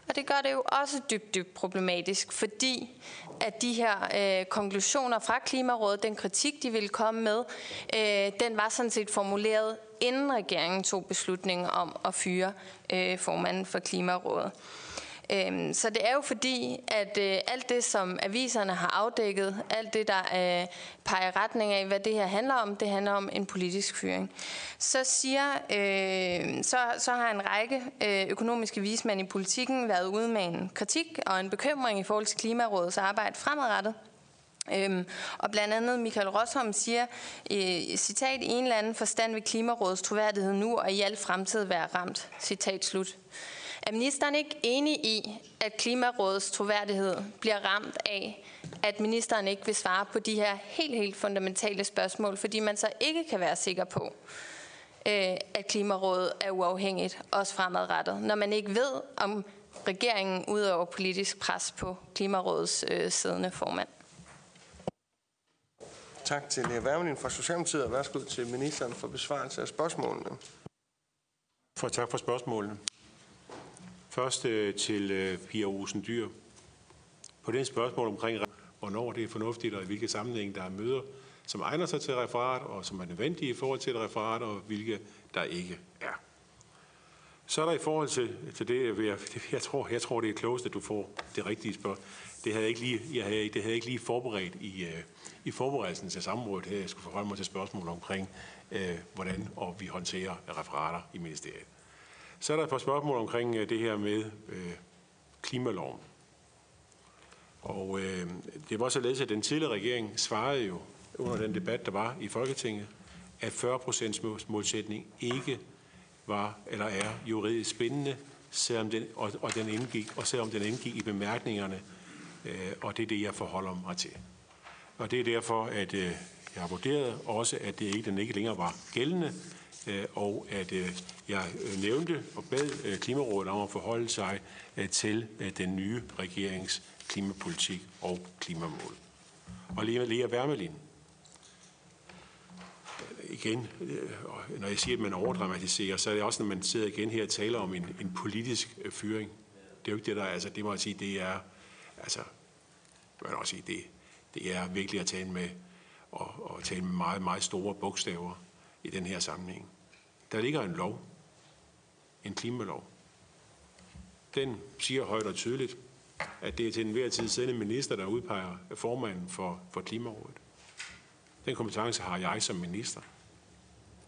Og det gør det jo også dybt, dybt problematisk, fordi at de her øh, konklusioner fra Klimarådet, den kritik, de ville komme med, øh, den var sådan set formuleret, inden regeringen tog beslutningen om at fyre øh, formanden for Klimarådet. Øhm, så det er jo fordi, at øh, alt det, som aviserne har afdækket, alt det, der øh, peger retning af, hvad det her handler om, det handler om en politisk fyring. Så, siger, øh, så, så har en række øh, økonomiske vismænd i politikken været ude med en kritik og en bekymring i forhold til Klimarådets arbejde fremadrettet. Øhm, og blandt andet Michael Rosholm siger, øh, citat, i en eller anden forstand vil Klimarådets troværdighed nu og i al fremtid være ramt. Citat slut. Er ministeren ikke enig i, at Klimarådets troværdighed bliver ramt af, at ministeren ikke vil svare på de her helt, helt fundamentale spørgsmål, fordi man så ikke kan være sikker på, øh, at Klimarådet er uafhængigt, også fremadrettet, når man ikke ved, om regeringen udøver politisk pres på Klimarådets øh, siddende formand? Tak til Lea Wermelin fra Socialdemokratiet, og værsgo til ministeren for besvarelse af spørgsmålene. For tak for spørgsmålene. Først øh, til øh, Pia Rosen Dyr. På den spørgsmål omkring, hvornår det er fornuftigt, og i hvilke sammenhæng der er møder, som egner sig til referat, og som er nødvendige i forhold til et referat, og hvilke der ikke er. Så er der i forhold til, til det, jeg, jeg, tror, jeg tror, det er klogest, at du får det rigtige spørgsmål. Det havde jeg ikke lige, jeg havde, det havde jeg ikke lige forberedt i, øh, i forberedelsen til samrådet her. Jeg skulle forholde mig til spørgsmål omkring, øh, hvordan og vi håndterer referater i ministeriet. Så er der et par spørgsmål omkring øh, det her med øh, klimaloven. Og øh, det var således, at den tidligere regering svarede jo under den debat, der var i Folketinget, at 40 målsætning ikke var eller er juridisk bindende, selvom den, og, og, den indgik, og selvom den indgik i bemærkningerne, øh, og det er det, jeg forholder mig til. Og det er derfor, at øh, jeg har vurderet også, at det ikke, den ikke længere var gældende, Øh, og at øh, jeg øh, nævnte og bad Klimarådet om at forholde sig til den nye regerings klimapolitik og klimamål. Og Lea, Wermelin, igen, når jeg siger, at man overdramatiserer, så er det også, når man sidder igen her og taler om en, en politisk fyring. Det er jo ikke det, der altså, det må jeg sige, det er, altså, man også sige, det, det er virkelig at tale med, og, og tale med meget, meget store bogstaver i den her sammenhæng. Der ligger en lov, en klimalov. Den siger højt og tydeligt, at det er til enhver tid siddende minister, der udpeger formanden for, for Klimarådet. Den kompetence har jeg som minister.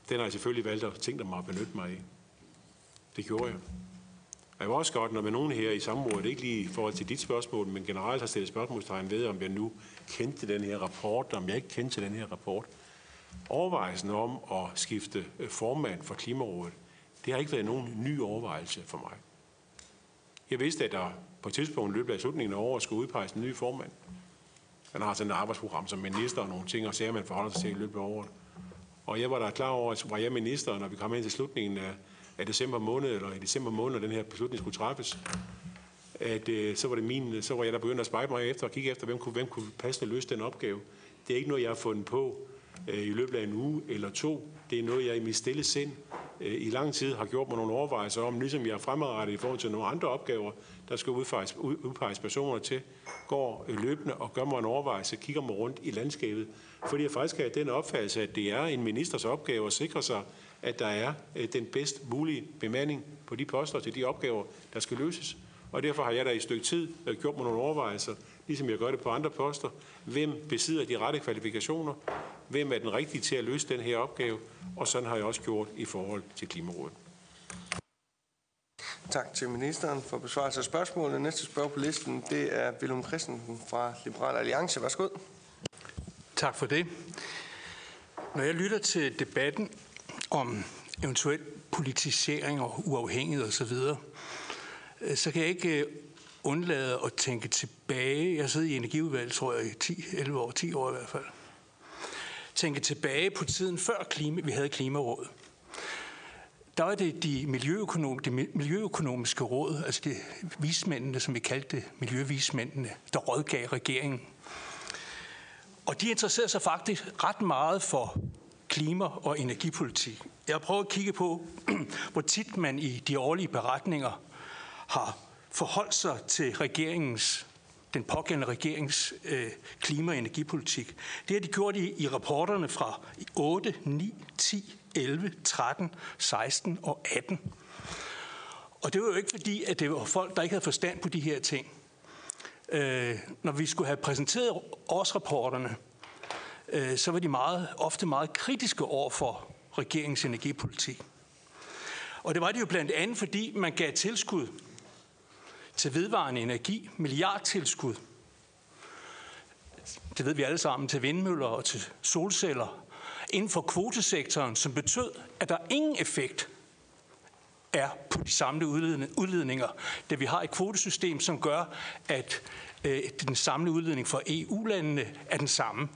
Den har jeg selvfølgelig valgt at tænke mig at benytte mig af. Det gjorde jeg. Og jeg var også godt, når man nogen her i samrådet, ikke lige i forhold til dit spørgsmål, men generelt har stillet spørgsmålstegn ved, om jeg nu kendte den her rapport, om jeg ikke kendte den her rapport. Overvejelsen om at skifte øh, formand for Klimarådet, det har ikke været nogen ny overvejelse for mig. Jeg vidste, at der på et tidspunkt i løbet af slutningen af året skulle udpeges en ny formand. Man har sådan et arbejdsprogram som minister og nogle ting og ser, man forholder sig til i løbet af året. Og jeg var da klar over, at var jeg minister, når vi kom ind til slutningen af, af december måned, eller i december måned, når den her beslutning skulle træffes, at øh, så var det min, så var jeg der begyndt at spejle mig efter og kigge efter, hvem kunne, hvem kunne passende løse den opgave. Det er ikke noget, jeg har fundet på Øh, i løbet af en uge eller to. Det er noget, jeg i mit stille sind øh, i lang tid har gjort mig nogle overvejelser om, ligesom jeg har fremadrettet i forhold til nogle andre opgaver, der skal udpeges, udpeges personer til, går øh, løbende og gør mig en overvejelse, kigger mig rundt i landskabet, fordi jeg faktisk har den opfattelse, at det er en ministers opgave at sikre sig, at der er den bedst mulige bemanding på de poster til de opgaver, der skal løses. Og derfor har jeg da i et stykke tid gjort mig nogle overvejelser, ligesom jeg gør det på andre poster. Hvem besidder de rette kvalifikationer? Hvem er den rigtige til at løse den her opgave? Og sådan har jeg også gjort i forhold til Klimarådet. Tak til ministeren for besvarelse af spørgsmålet. Næste spørg på listen, det er Willem Christensen fra Liberal Alliance. Værsgo. Tak for det. Når jeg lytter til debatten om eventuel politisering og uafhængighed osv., øh, så kan jeg ikke øh, undlade at tænke tilbage. Jeg sidder i energiudvalget, tror jeg, i 10, 11 år, 10 år i hvert fald. Tænke tilbage på tiden før klima, vi havde Klimarådet der var det de, miljøøkonom, de miljøøkonomiske råd, altså de vismændene, som vi kaldte det, miljøvismændene, der rådgav regeringen. Og de interesserede sig faktisk ret meget for klima- og energipolitik. Jeg har prøvet at kigge på, hvor tit man i de årlige beretninger har forholdt sig til regeringens den pågældende regerings øh, klima- og energipolitik. Det har de gjort i, i rapporterne fra 8, 9, 10, 11, 13, 16 og 18. Og det var jo ikke fordi, at det var folk, der ikke havde forstand på de her ting. Øh, når vi skulle have præsenteret årsrapporterne, øh, så var de meget, ofte meget kritiske over for regeringens energipolitik. Og det var det jo blandt andet, fordi man gav tilskud til vedvarende energi, milliardtilskud. Det ved vi alle sammen, til vindmøller og til solceller inden for kvotesektoren, som betød, at der ingen effekt er på de samlede udledninger, da vi har et kvotesystem, som gør, at øh, den samlede udledning for EU-landene er den samme.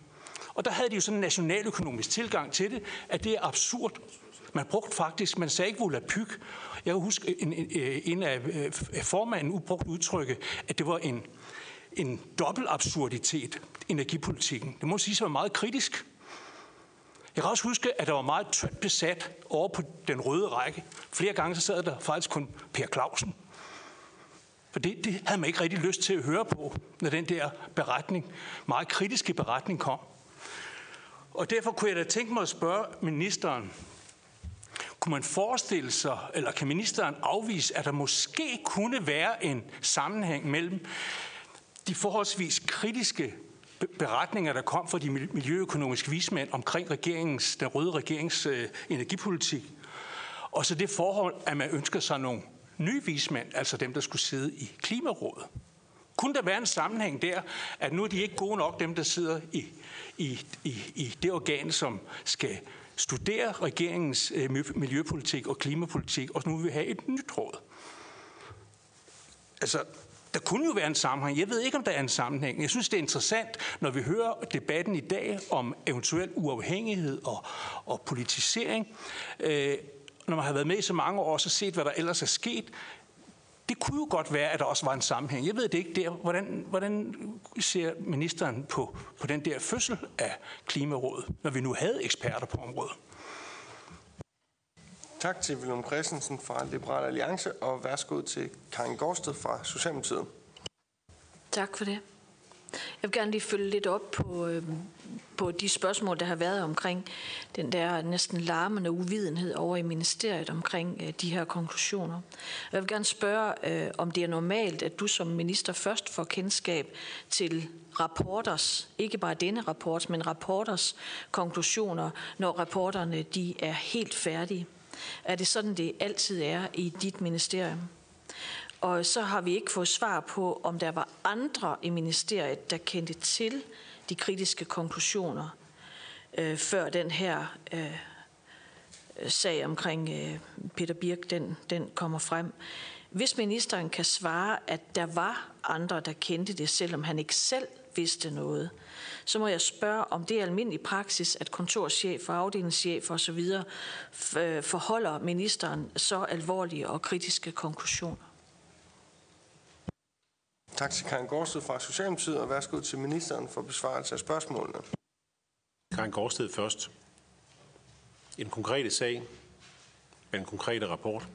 Og der havde de jo sådan en nationaløkonomisk tilgang til det, at det er absurd. Man brugte faktisk, man sagde ikke volapyk. Jeg kan huske, en, en, øh, en af øh, formanden ubrugt udtrykke, at det var en, en dobbelt absurditet, energipolitikken. Det må sige, at var meget kritisk Jeg kan også huske, at der var meget tyndt besat over på den røde række. Flere gange så sad der faktisk kun Per Clausen. For det, det havde man ikke rigtig lyst til at høre på, når den der beretning, meget kritiske beretning kom. Og derfor kunne jeg da tænke mig at spørge ministeren, kunne man forestille sig, eller kan ministeren afvise, at der måske kunne være en sammenhæng mellem de forholdsvis kritiske beretninger, der kom fra de miljøøkonomiske vismænd omkring regeringens, den røde regerings øh, energipolitik, og så det forhold, at man ønsker sig nogle nye vismænd, altså dem, der skulle sidde i Klimarådet. Kunne der være en sammenhæng der, at nu er de ikke gode nok, dem der sidder i, i, i, i det organ, som skal studere regeringens øh, miljøpolitik og klimapolitik, og nu vil vi have et nyt råd. Altså, der kunne jo være en sammenhæng. Jeg ved ikke, om der er en sammenhæng. Jeg synes, det er interessant, når vi hører debatten i dag om eventuel uafhængighed og, og politisering. Øh, når man har været med i så mange år, så set, hvad der ellers er sket. Det kunne jo godt være, at der også var en sammenhæng. Jeg ved det ikke der. Hvordan, hvordan ser ministeren på, på den der fødsel af Klimarådet, når vi nu havde eksperter på området? Tak til Willem Christensen fra Liberal Alliance, og værsgo til Karin Gårdsted fra Socialdemokratiet. Tak for det. Jeg vil gerne lige følge lidt op på, øh, på de spørgsmål, der har været omkring den der næsten larmende uvidenhed over i ministeriet omkring øh, de her konklusioner. Jeg vil gerne spørge, øh, om det er normalt, at du som minister først får kendskab til rapporters, ikke bare denne rapport, men rapporters konklusioner, når rapporterne de er helt færdige. Er det sådan, det altid er i dit ministerium? Og så har vi ikke fået svar på, om der var andre i ministeriet, der kendte til de kritiske konklusioner, øh, før den her øh, sag omkring øh, Peter Birk, den, den kommer frem. Hvis ministeren kan svare, at der var andre, der kendte det, selvom han ikke selv vidste noget, så må jeg spørge, om det er almindelig praksis, at kontorchef og afdelingschef osv. Øh, forholder ministeren så alvorlige og kritiske konklusioner. Tak til Karin Gårdsted fra Socialdemokratiet, og værsgo til ministeren for besvarelse af spørgsmålene. Karin Gårdsted først. En konkrete sag med en konkrete rapport,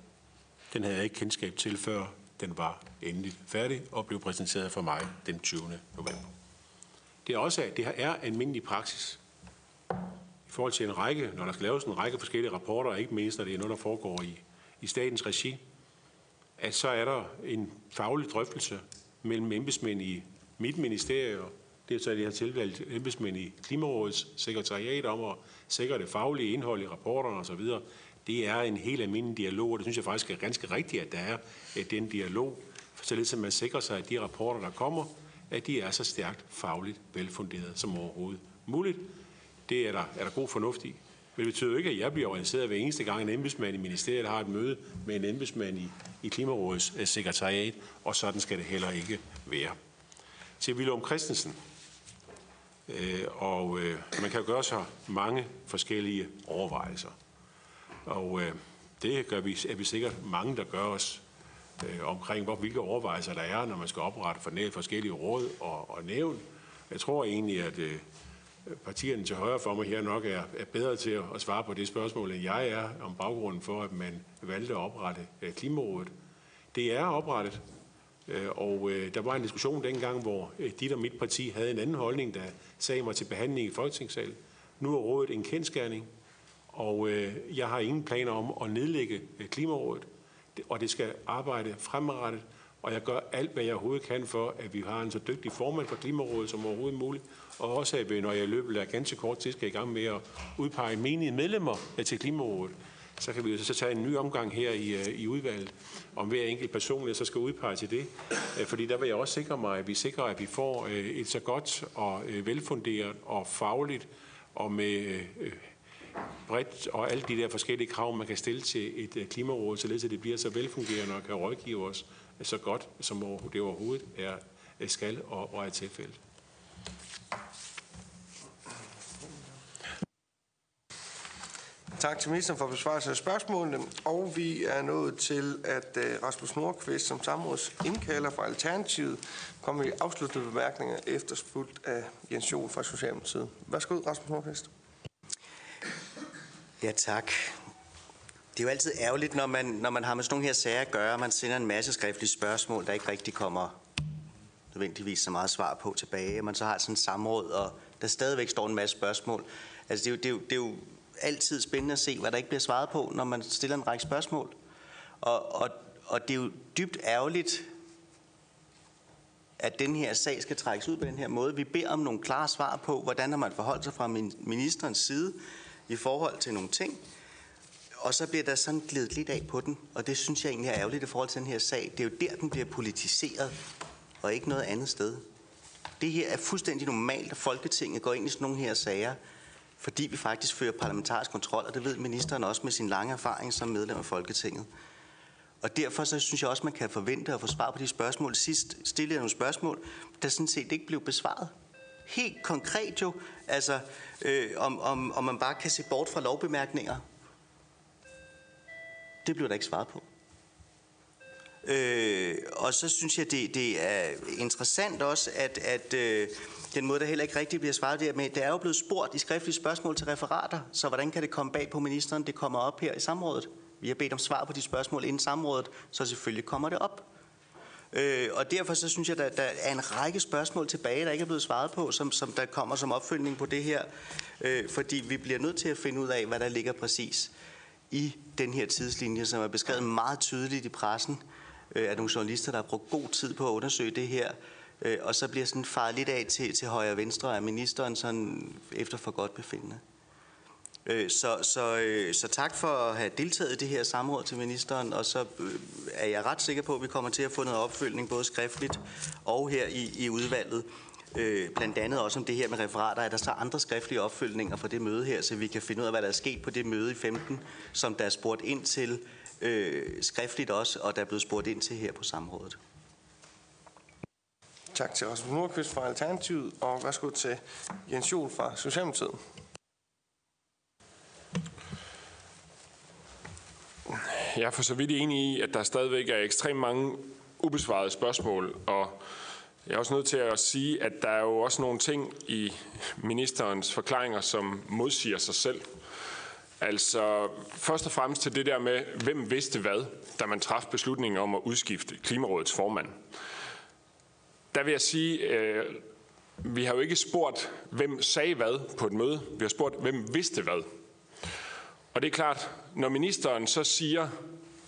den havde jeg ikke kendskab til, før den var endelig færdig og blev præsenteret for mig den 20. november. Det er også at det her er almindelig praksis i forhold til en række, når der skal laves en række forskellige rapporter, ikke mindst når det er noget, der foregår i, i statens regi, at så er der en faglig drøftelse mellem embedsmænd i mit ministerie, og det er så, at jeg har tilvalgt embedsmænd i Klimarådets sekretariat om at sikre det faglige indhold i rapporterne osv. Det er en helt almindelig dialog, og det synes jeg faktisk er ganske rigtigt, at der er den dialog, således at man sikrer sig, at de rapporter, der kommer, at de er så stærkt fagligt velfunderet som overhovedet muligt. Det er der, er der god fornuft i. Men det betyder jo ikke, at jeg bliver orienteret hver eneste gang, en embedsmand i ministeriet har et møde med en embedsmand i, i Klimarådets øh, sekretariat, og sådan skal det heller ikke være. Til Willem Christensen. Øh, og øh, man kan jo gøre sig mange forskellige overvejelser. Og øh, det gør vi, er vi sikkert mange, der gør os øh, omkring, hvor, hvilke overvejelser der er, når man skal oprette for forskellige råd og, og nævn. Jeg tror egentlig, at øh, partierne til højre for mig her nok er, er bedre til at, svare på det spørgsmål, end jeg er om baggrunden for, at man valgte at oprette øh, Klimarådet. Det er oprettet, øh, og øh, der var en diskussion dengang, hvor dit og mit parti havde en anden holdning, der sagde mig til behandling i Folketingssalen. Nu er rådet en kendskærning, og jeg har ingen planer om at nedlægge Klimarådet, og det skal arbejde fremadrettet, og jeg gør alt, hvad jeg overhovedet kan for, at vi har en så dygtig formand for Klimarådet som overhovedet muligt, og også at når jeg i løbet af ganske kort tid skal i gang med at udpege menige medlemmer til Klimarådet, så kan vi jo så tage en ny omgang her i, øh, i udvalget, om hver enkelt person, jeg så skal udpege til det. Øh, fordi der vil jeg også sikre mig, at vi sikrer, at vi får øh, et så godt og velfunderet og fagligt og med bredt og alle de der forskellige krav, man kan stille til et klimaråd, således at det bliver så velfungerende og kan rådgive os så godt, som det overhovedet er, skal og, og er tilfældet. Tak til ministeren for besvarelsen af spørgsmålene. Og vi er nået til, at øh, Rasmus Nordqvist som samrådsindkalder fra Alternativet kommer i afsluttende bemærkninger efterfulgt af Jens Jol fra Socialdemokratiet. Værsgo, Rasmus Nordqvist. Ja, tak. Det er jo altid ærgerligt, når man, når man har med sådan nogle her sager at gøre, man sender en masse skriftlige spørgsmål, der ikke rigtig kommer nødvendigvis så meget svar på tilbage. Man så har sådan et samråd, og der stadigvæk står en masse spørgsmål. Altså, det er, jo, det, er jo, det er jo altid spændende at se, hvad der ikke bliver svaret på, når man stiller en række spørgsmål. Og, og, og det er jo dybt ærgerligt, at den her sag skal trækkes ud på den her måde. Vi beder om nogle klare svar på, hvordan har man forholdt sig fra ministerens side i forhold til nogle ting. Og så bliver der sådan glidet lidt af på den, og det synes jeg egentlig er ærgerligt i forhold til den her sag. Det er jo der, den bliver politiseret, og ikke noget andet sted. Det her er fuldstændig normalt, at Folketinget går ind i sådan nogle her sager, fordi vi faktisk fører parlamentarisk kontrol, og det ved ministeren også med sin lange erfaring som medlem af Folketinget. Og derfor så synes jeg også, man kan forvente at få svar på de spørgsmål. Sidst stillede jeg nogle spørgsmål, der sådan set ikke blev besvaret. Helt konkret jo, altså øh, om, om, om man bare kan se bort fra lovbemærkninger. Det blev der ikke svaret på. Øh, og så synes jeg, det, det er interessant også, at, at øh, den måde, der heller ikke rigtig bliver svaret der med, det er jo blevet spurgt i skriftlige spørgsmål til referater, så hvordan kan det komme bag på ministeren, det kommer op her i samrådet? Vi har bedt om svar på de spørgsmål inden samrådet, så selvfølgelig kommer det op. Øh, og derfor så synes jeg, at der, der er en række spørgsmål tilbage, der ikke er blevet svaret på, som, som der kommer som opfølgning på det her. Øh, fordi vi bliver nødt til at finde ud af, hvad der ligger præcis i den her tidslinje, som er beskrevet meget tydeligt i pressen øh, af nogle journalister, der har brugt god tid på at undersøge det her. Øh, og så bliver sådan faret lidt af til, til højre og venstre af ministeren sådan efter for godt befindende. Øh, så, så, øh, så tak for at have deltaget i det her samråd til ministeren, og så øh, er jeg ret sikker på, at vi kommer til at få noget opfølgning, både skriftligt og her i, i udvalget. Øh, blandt andet også om det her med referater, at der så andre skriftlige opfølgninger fra det møde her, så vi kan finde ud af, hvad der er sket på det møde i 15, som der er spurgt ind til øh, skriftligt også, og der er blevet spurgt ind til her på samrådet. Tak til Rasmus Nordqvist fra Alternativet, og værsgo til Jens Jol fra Socialdemokratiet. Jeg er for så vidt enig i, at der stadigvæk er ekstremt mange ubesvarede spørgsmål, og jeg er også nødt til at sige, at der er jo også nogle ting i ministerens forklaringer, som modsiger sig selv. Altså først og fremmest til det der med, hvem vidste hvad, da man træffede beslutningen om at udskifte Klimarådets formand. Der vil jeg sige, øh, vi har jo ikke spurgt, hvem sagde hvad på et møde. Vi har spurgt, hvem vidste hvad. Og det er klart, når ministeren så siger,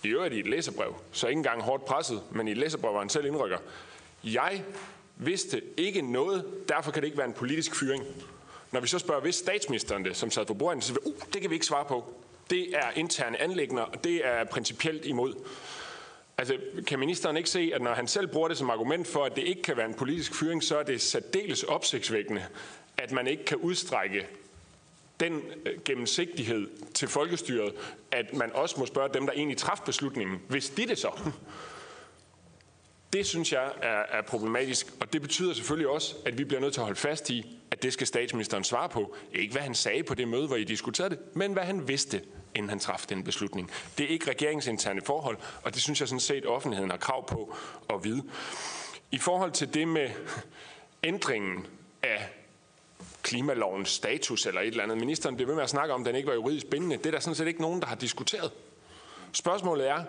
i øvrigt i et læserbrev, så ikke engang hårdt presset, men i et læserbrev, hvor han selv indrykker, jeg vidste ikke noget, derfor kan det ikke være en politisk fyring. Når vi så spørger, hvis statsministeren det, som sad på bordet, så siger vi, uh, det kan vi ikke svare på. Det er interne anlægner, og det er principielt imod. Altså, kan ministeren ikke se, at når han selv bruger det som argument for, at det ikke kan være en politisk fyring, så er det særdeles opsigtsvækkende, at man ikke kan udstrække den øh, gennemsigtighed til folkestyret, at man også må spørge dem, der egentlig træffede beslutningen, hvis de det så. Det synes jeg er, er problematisk, og det betyder selvfølgelig også, at vi bliver nødt til at holde fast i, at det skal statsministeren svare på. Ikke hvad han sagde på det møde, hvor I diskuterede det, men hvad han vidste, inden han træffede den beslutning. Det er ikke regeringsinterne forhold, og det synes jeg sådan set, offentligheden har krav på at vide. I forhold til det med ændringen af klimalovens status eller et eller andet. Ministeren bliver ved med at snakke om, at den ikke var juridisk bindende. Det er der sådan set ikke nogen, der har diskuteret. Spørgsmålet er,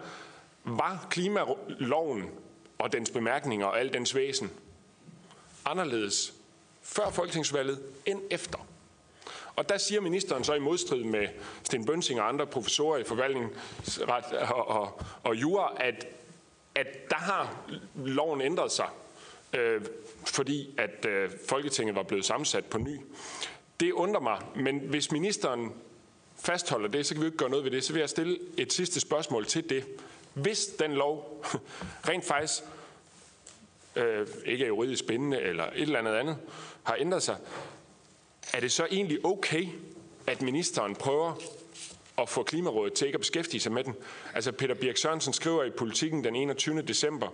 var klimaloven og dens bemærkninger og al dens væsen anderledes før folketingsvalget end efter? Og der siger ministeren så i modstrid med Sten Bønsing og andre professorer i forvaltningsret og, og, og jura, at, at der har loven ændret sig øh, fordi at øh, Folketinget var blevet sammensat på ny. Det undrer mig, men hvis ministeren fastholder det, så kan vi ikke gøre noget ved det. Så vil jeg stille et sidste spørgsmål til det. Hvis den lov rent faktisk øh, ikke er juridisk bindende eller et eller andet andet, har ændret sig, er det så egentlig okay, at ministeren prøver at få Klimarådet til ikke at beskæftige sig med den? Altså Peter Birk Sørensen skriver i Politiken den 21. december,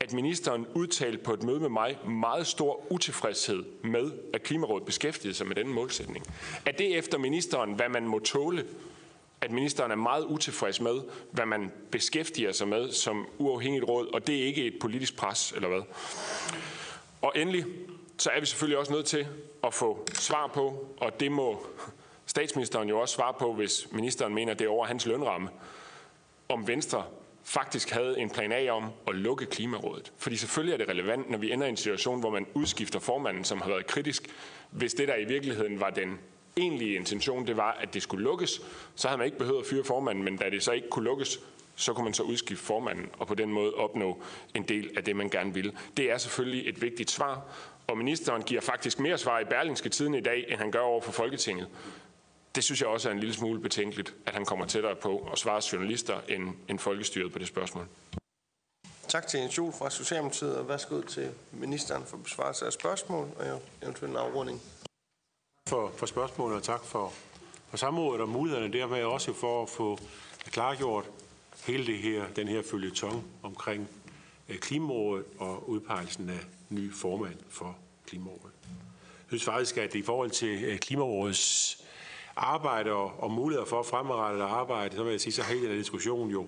at ministeren udtalte på et møde med mig meget stor utilfredshed med, at Klimarådet beskæftigede sig med den målsætning. Er det efter ministeren, hvad man må tåle, at ministeren er meget utilfreds med, hvad man beskæftiger sig med som uafhængigt råd, og det er ikke et politisk pres, eller hvad? Og endelig, så er vi selvfølgelig også nødt til at få svar på, og det må statsministeren jo også svare på, hvis ministeren mener, det er over hans lønramme, om Venstre faktisk havde en plan A om at lukke Klimarådet. Fordi selvfølgelig er det relevant, når vi ender i en situation, hvor man udskifter formanden, som har været kritisk. Hvis det der i virkeligheden var den egentlige intention, det var, at det skulle lukkes, så havde man ikke behøvet at fyre formanden, men da det så ikke kunne lukkes, så kunne man så udskifte formanden og på den måde opnå en del af det, man gerne vil. Det er selvfølgelig et vigtigt svar, og ministeren giver faktisk mere svar i Berlingske Tiden i dag, end han gør over for Folketinget. Det synes jeg også er en lille smule betænkeligt, at han kommer tættere på at svare journalister end, end folkestyret på det spørgsmål. Tak til Jens Juhl fra Socialdemokratiet, og værsgo til ministeren for besvarelse af spørgsmål og eventuelt en afrunding. For, for spørgsmålet, og tak for, for samrådet og mulighederne dermed også for at få klargjort hele det her, den her følgetong omkring øh, Klimarådet og udpegelsen af ny formand for Klimarådet. Jeg synes faktisk, at i forhold til øh, Klimarådets arbejde og, og muligheder for fremadrettet arbejde, så vil jeg sige, så har hele den diskussion jo i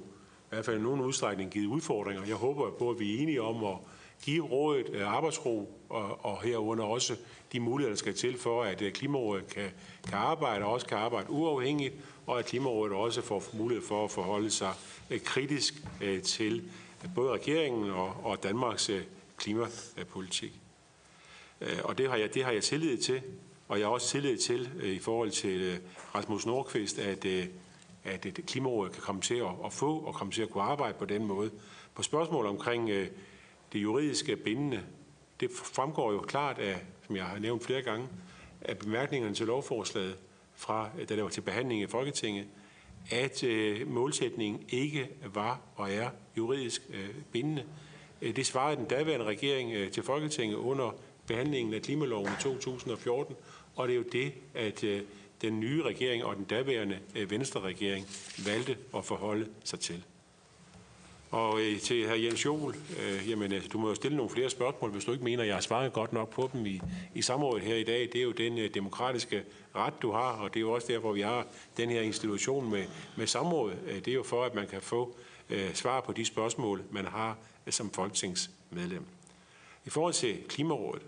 hvert fald i nogen udstrækning givet udfordringer. Jeg håber på, at vi er enige om at give rådet øh, arbejdsro, og, og herunder også de muligheder, der skal til for, at øh, Klimarådet kan, kan arbejde, og også kan arbejde uafhængigt, og at Klimarådet også får mulighed for at forholde sig kritisk til både regeringen og, og Danmarks klimapolitik. Øh, og det har, jeg, det har jeg tillid til, og jeg har også tillid til øh, i forhold til øh, Rasmus Nordqvist, at, at Klimarådet kan komme til at, at få og komme til at kunne arbejde på den måde. På spørgsmål omkring det juridiske bindende, det fremgår jo klart af, som jeg har nævnt flere gange, af bemærkningerne til lovforslaget, fra da det var til behandling i Folketinget, at øh, målsætningen ikke var og er juridisk øh, bindende. Øh, det svarede den daværende regering øh, til Folketinget under behandlingen af klimaloven i 2014, og det er jo det, at øh, den nye regering og den daværende Venstre-regering valgte at forholde sig til. Og til hr. Jens Jol, øh, jamen, altså, du må jo stille nogle flere spørgsmål, hvis du ikke mener, at jeg har svaret godt nok på dem i, i samrådet her i dag. Det er jo den øh, demokratiske ret, du har, og det er jo også derfor, vi har den her institution med, med samråd. Det er jo for, at man kan få øh, svar på de spørgsmål, man har som folketingsmedlem. I forhold til Klimarådet,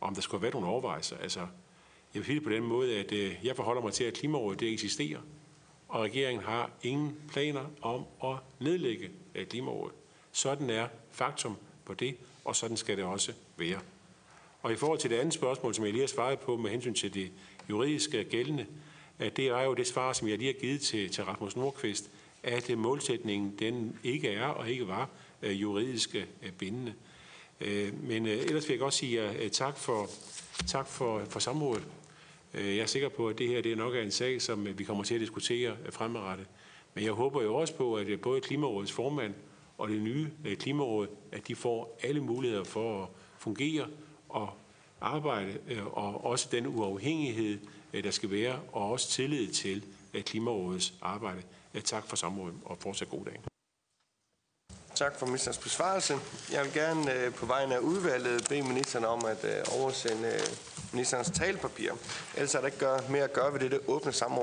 om der skulle være nogle overvejelser, altså, jeg vil sige det på den måde, at øh, jeg forholder mig til, at Klimarådet det eksisterer og regeringen har ingen planer om at nedlægge øh, Klimarådet. Sådan er faktum på det, og sådan skal det også være. Og i forhold til det andet spørgsmål, som jeg lige har svaret på med hensyn til det juridiske gældende, at det er jo det svar, som jeg lige har givet til, til Rasmus Nordqvist, at øh, målsætningen den ikke er og ikke var øh, juridisk øh, bindende. Men ellers vil jeg godt sige tak for, tak for, for samrådet. Jeg er sikker på, at det her det er nok er en sag, som vi kommer til at diskutere fremadrettet. Men jeg håber jo også på, at både Klimarådets formand og det nye Klimaråd, at de får alle muligheder for at fungere og arbejde, og også den uafhængighed, der skal være, og også tillid til Klimarådets arbejde. Øh, tak for samrådet, og fortsat god dag. Tak for ministerens besvarelse. Jeg vil gerne øh, på vegne af udvalget bede ministeren om at øh, oversende ministerens talepapir. Ellers er der ikke gør, mere at gøre ved dette åbne samråd.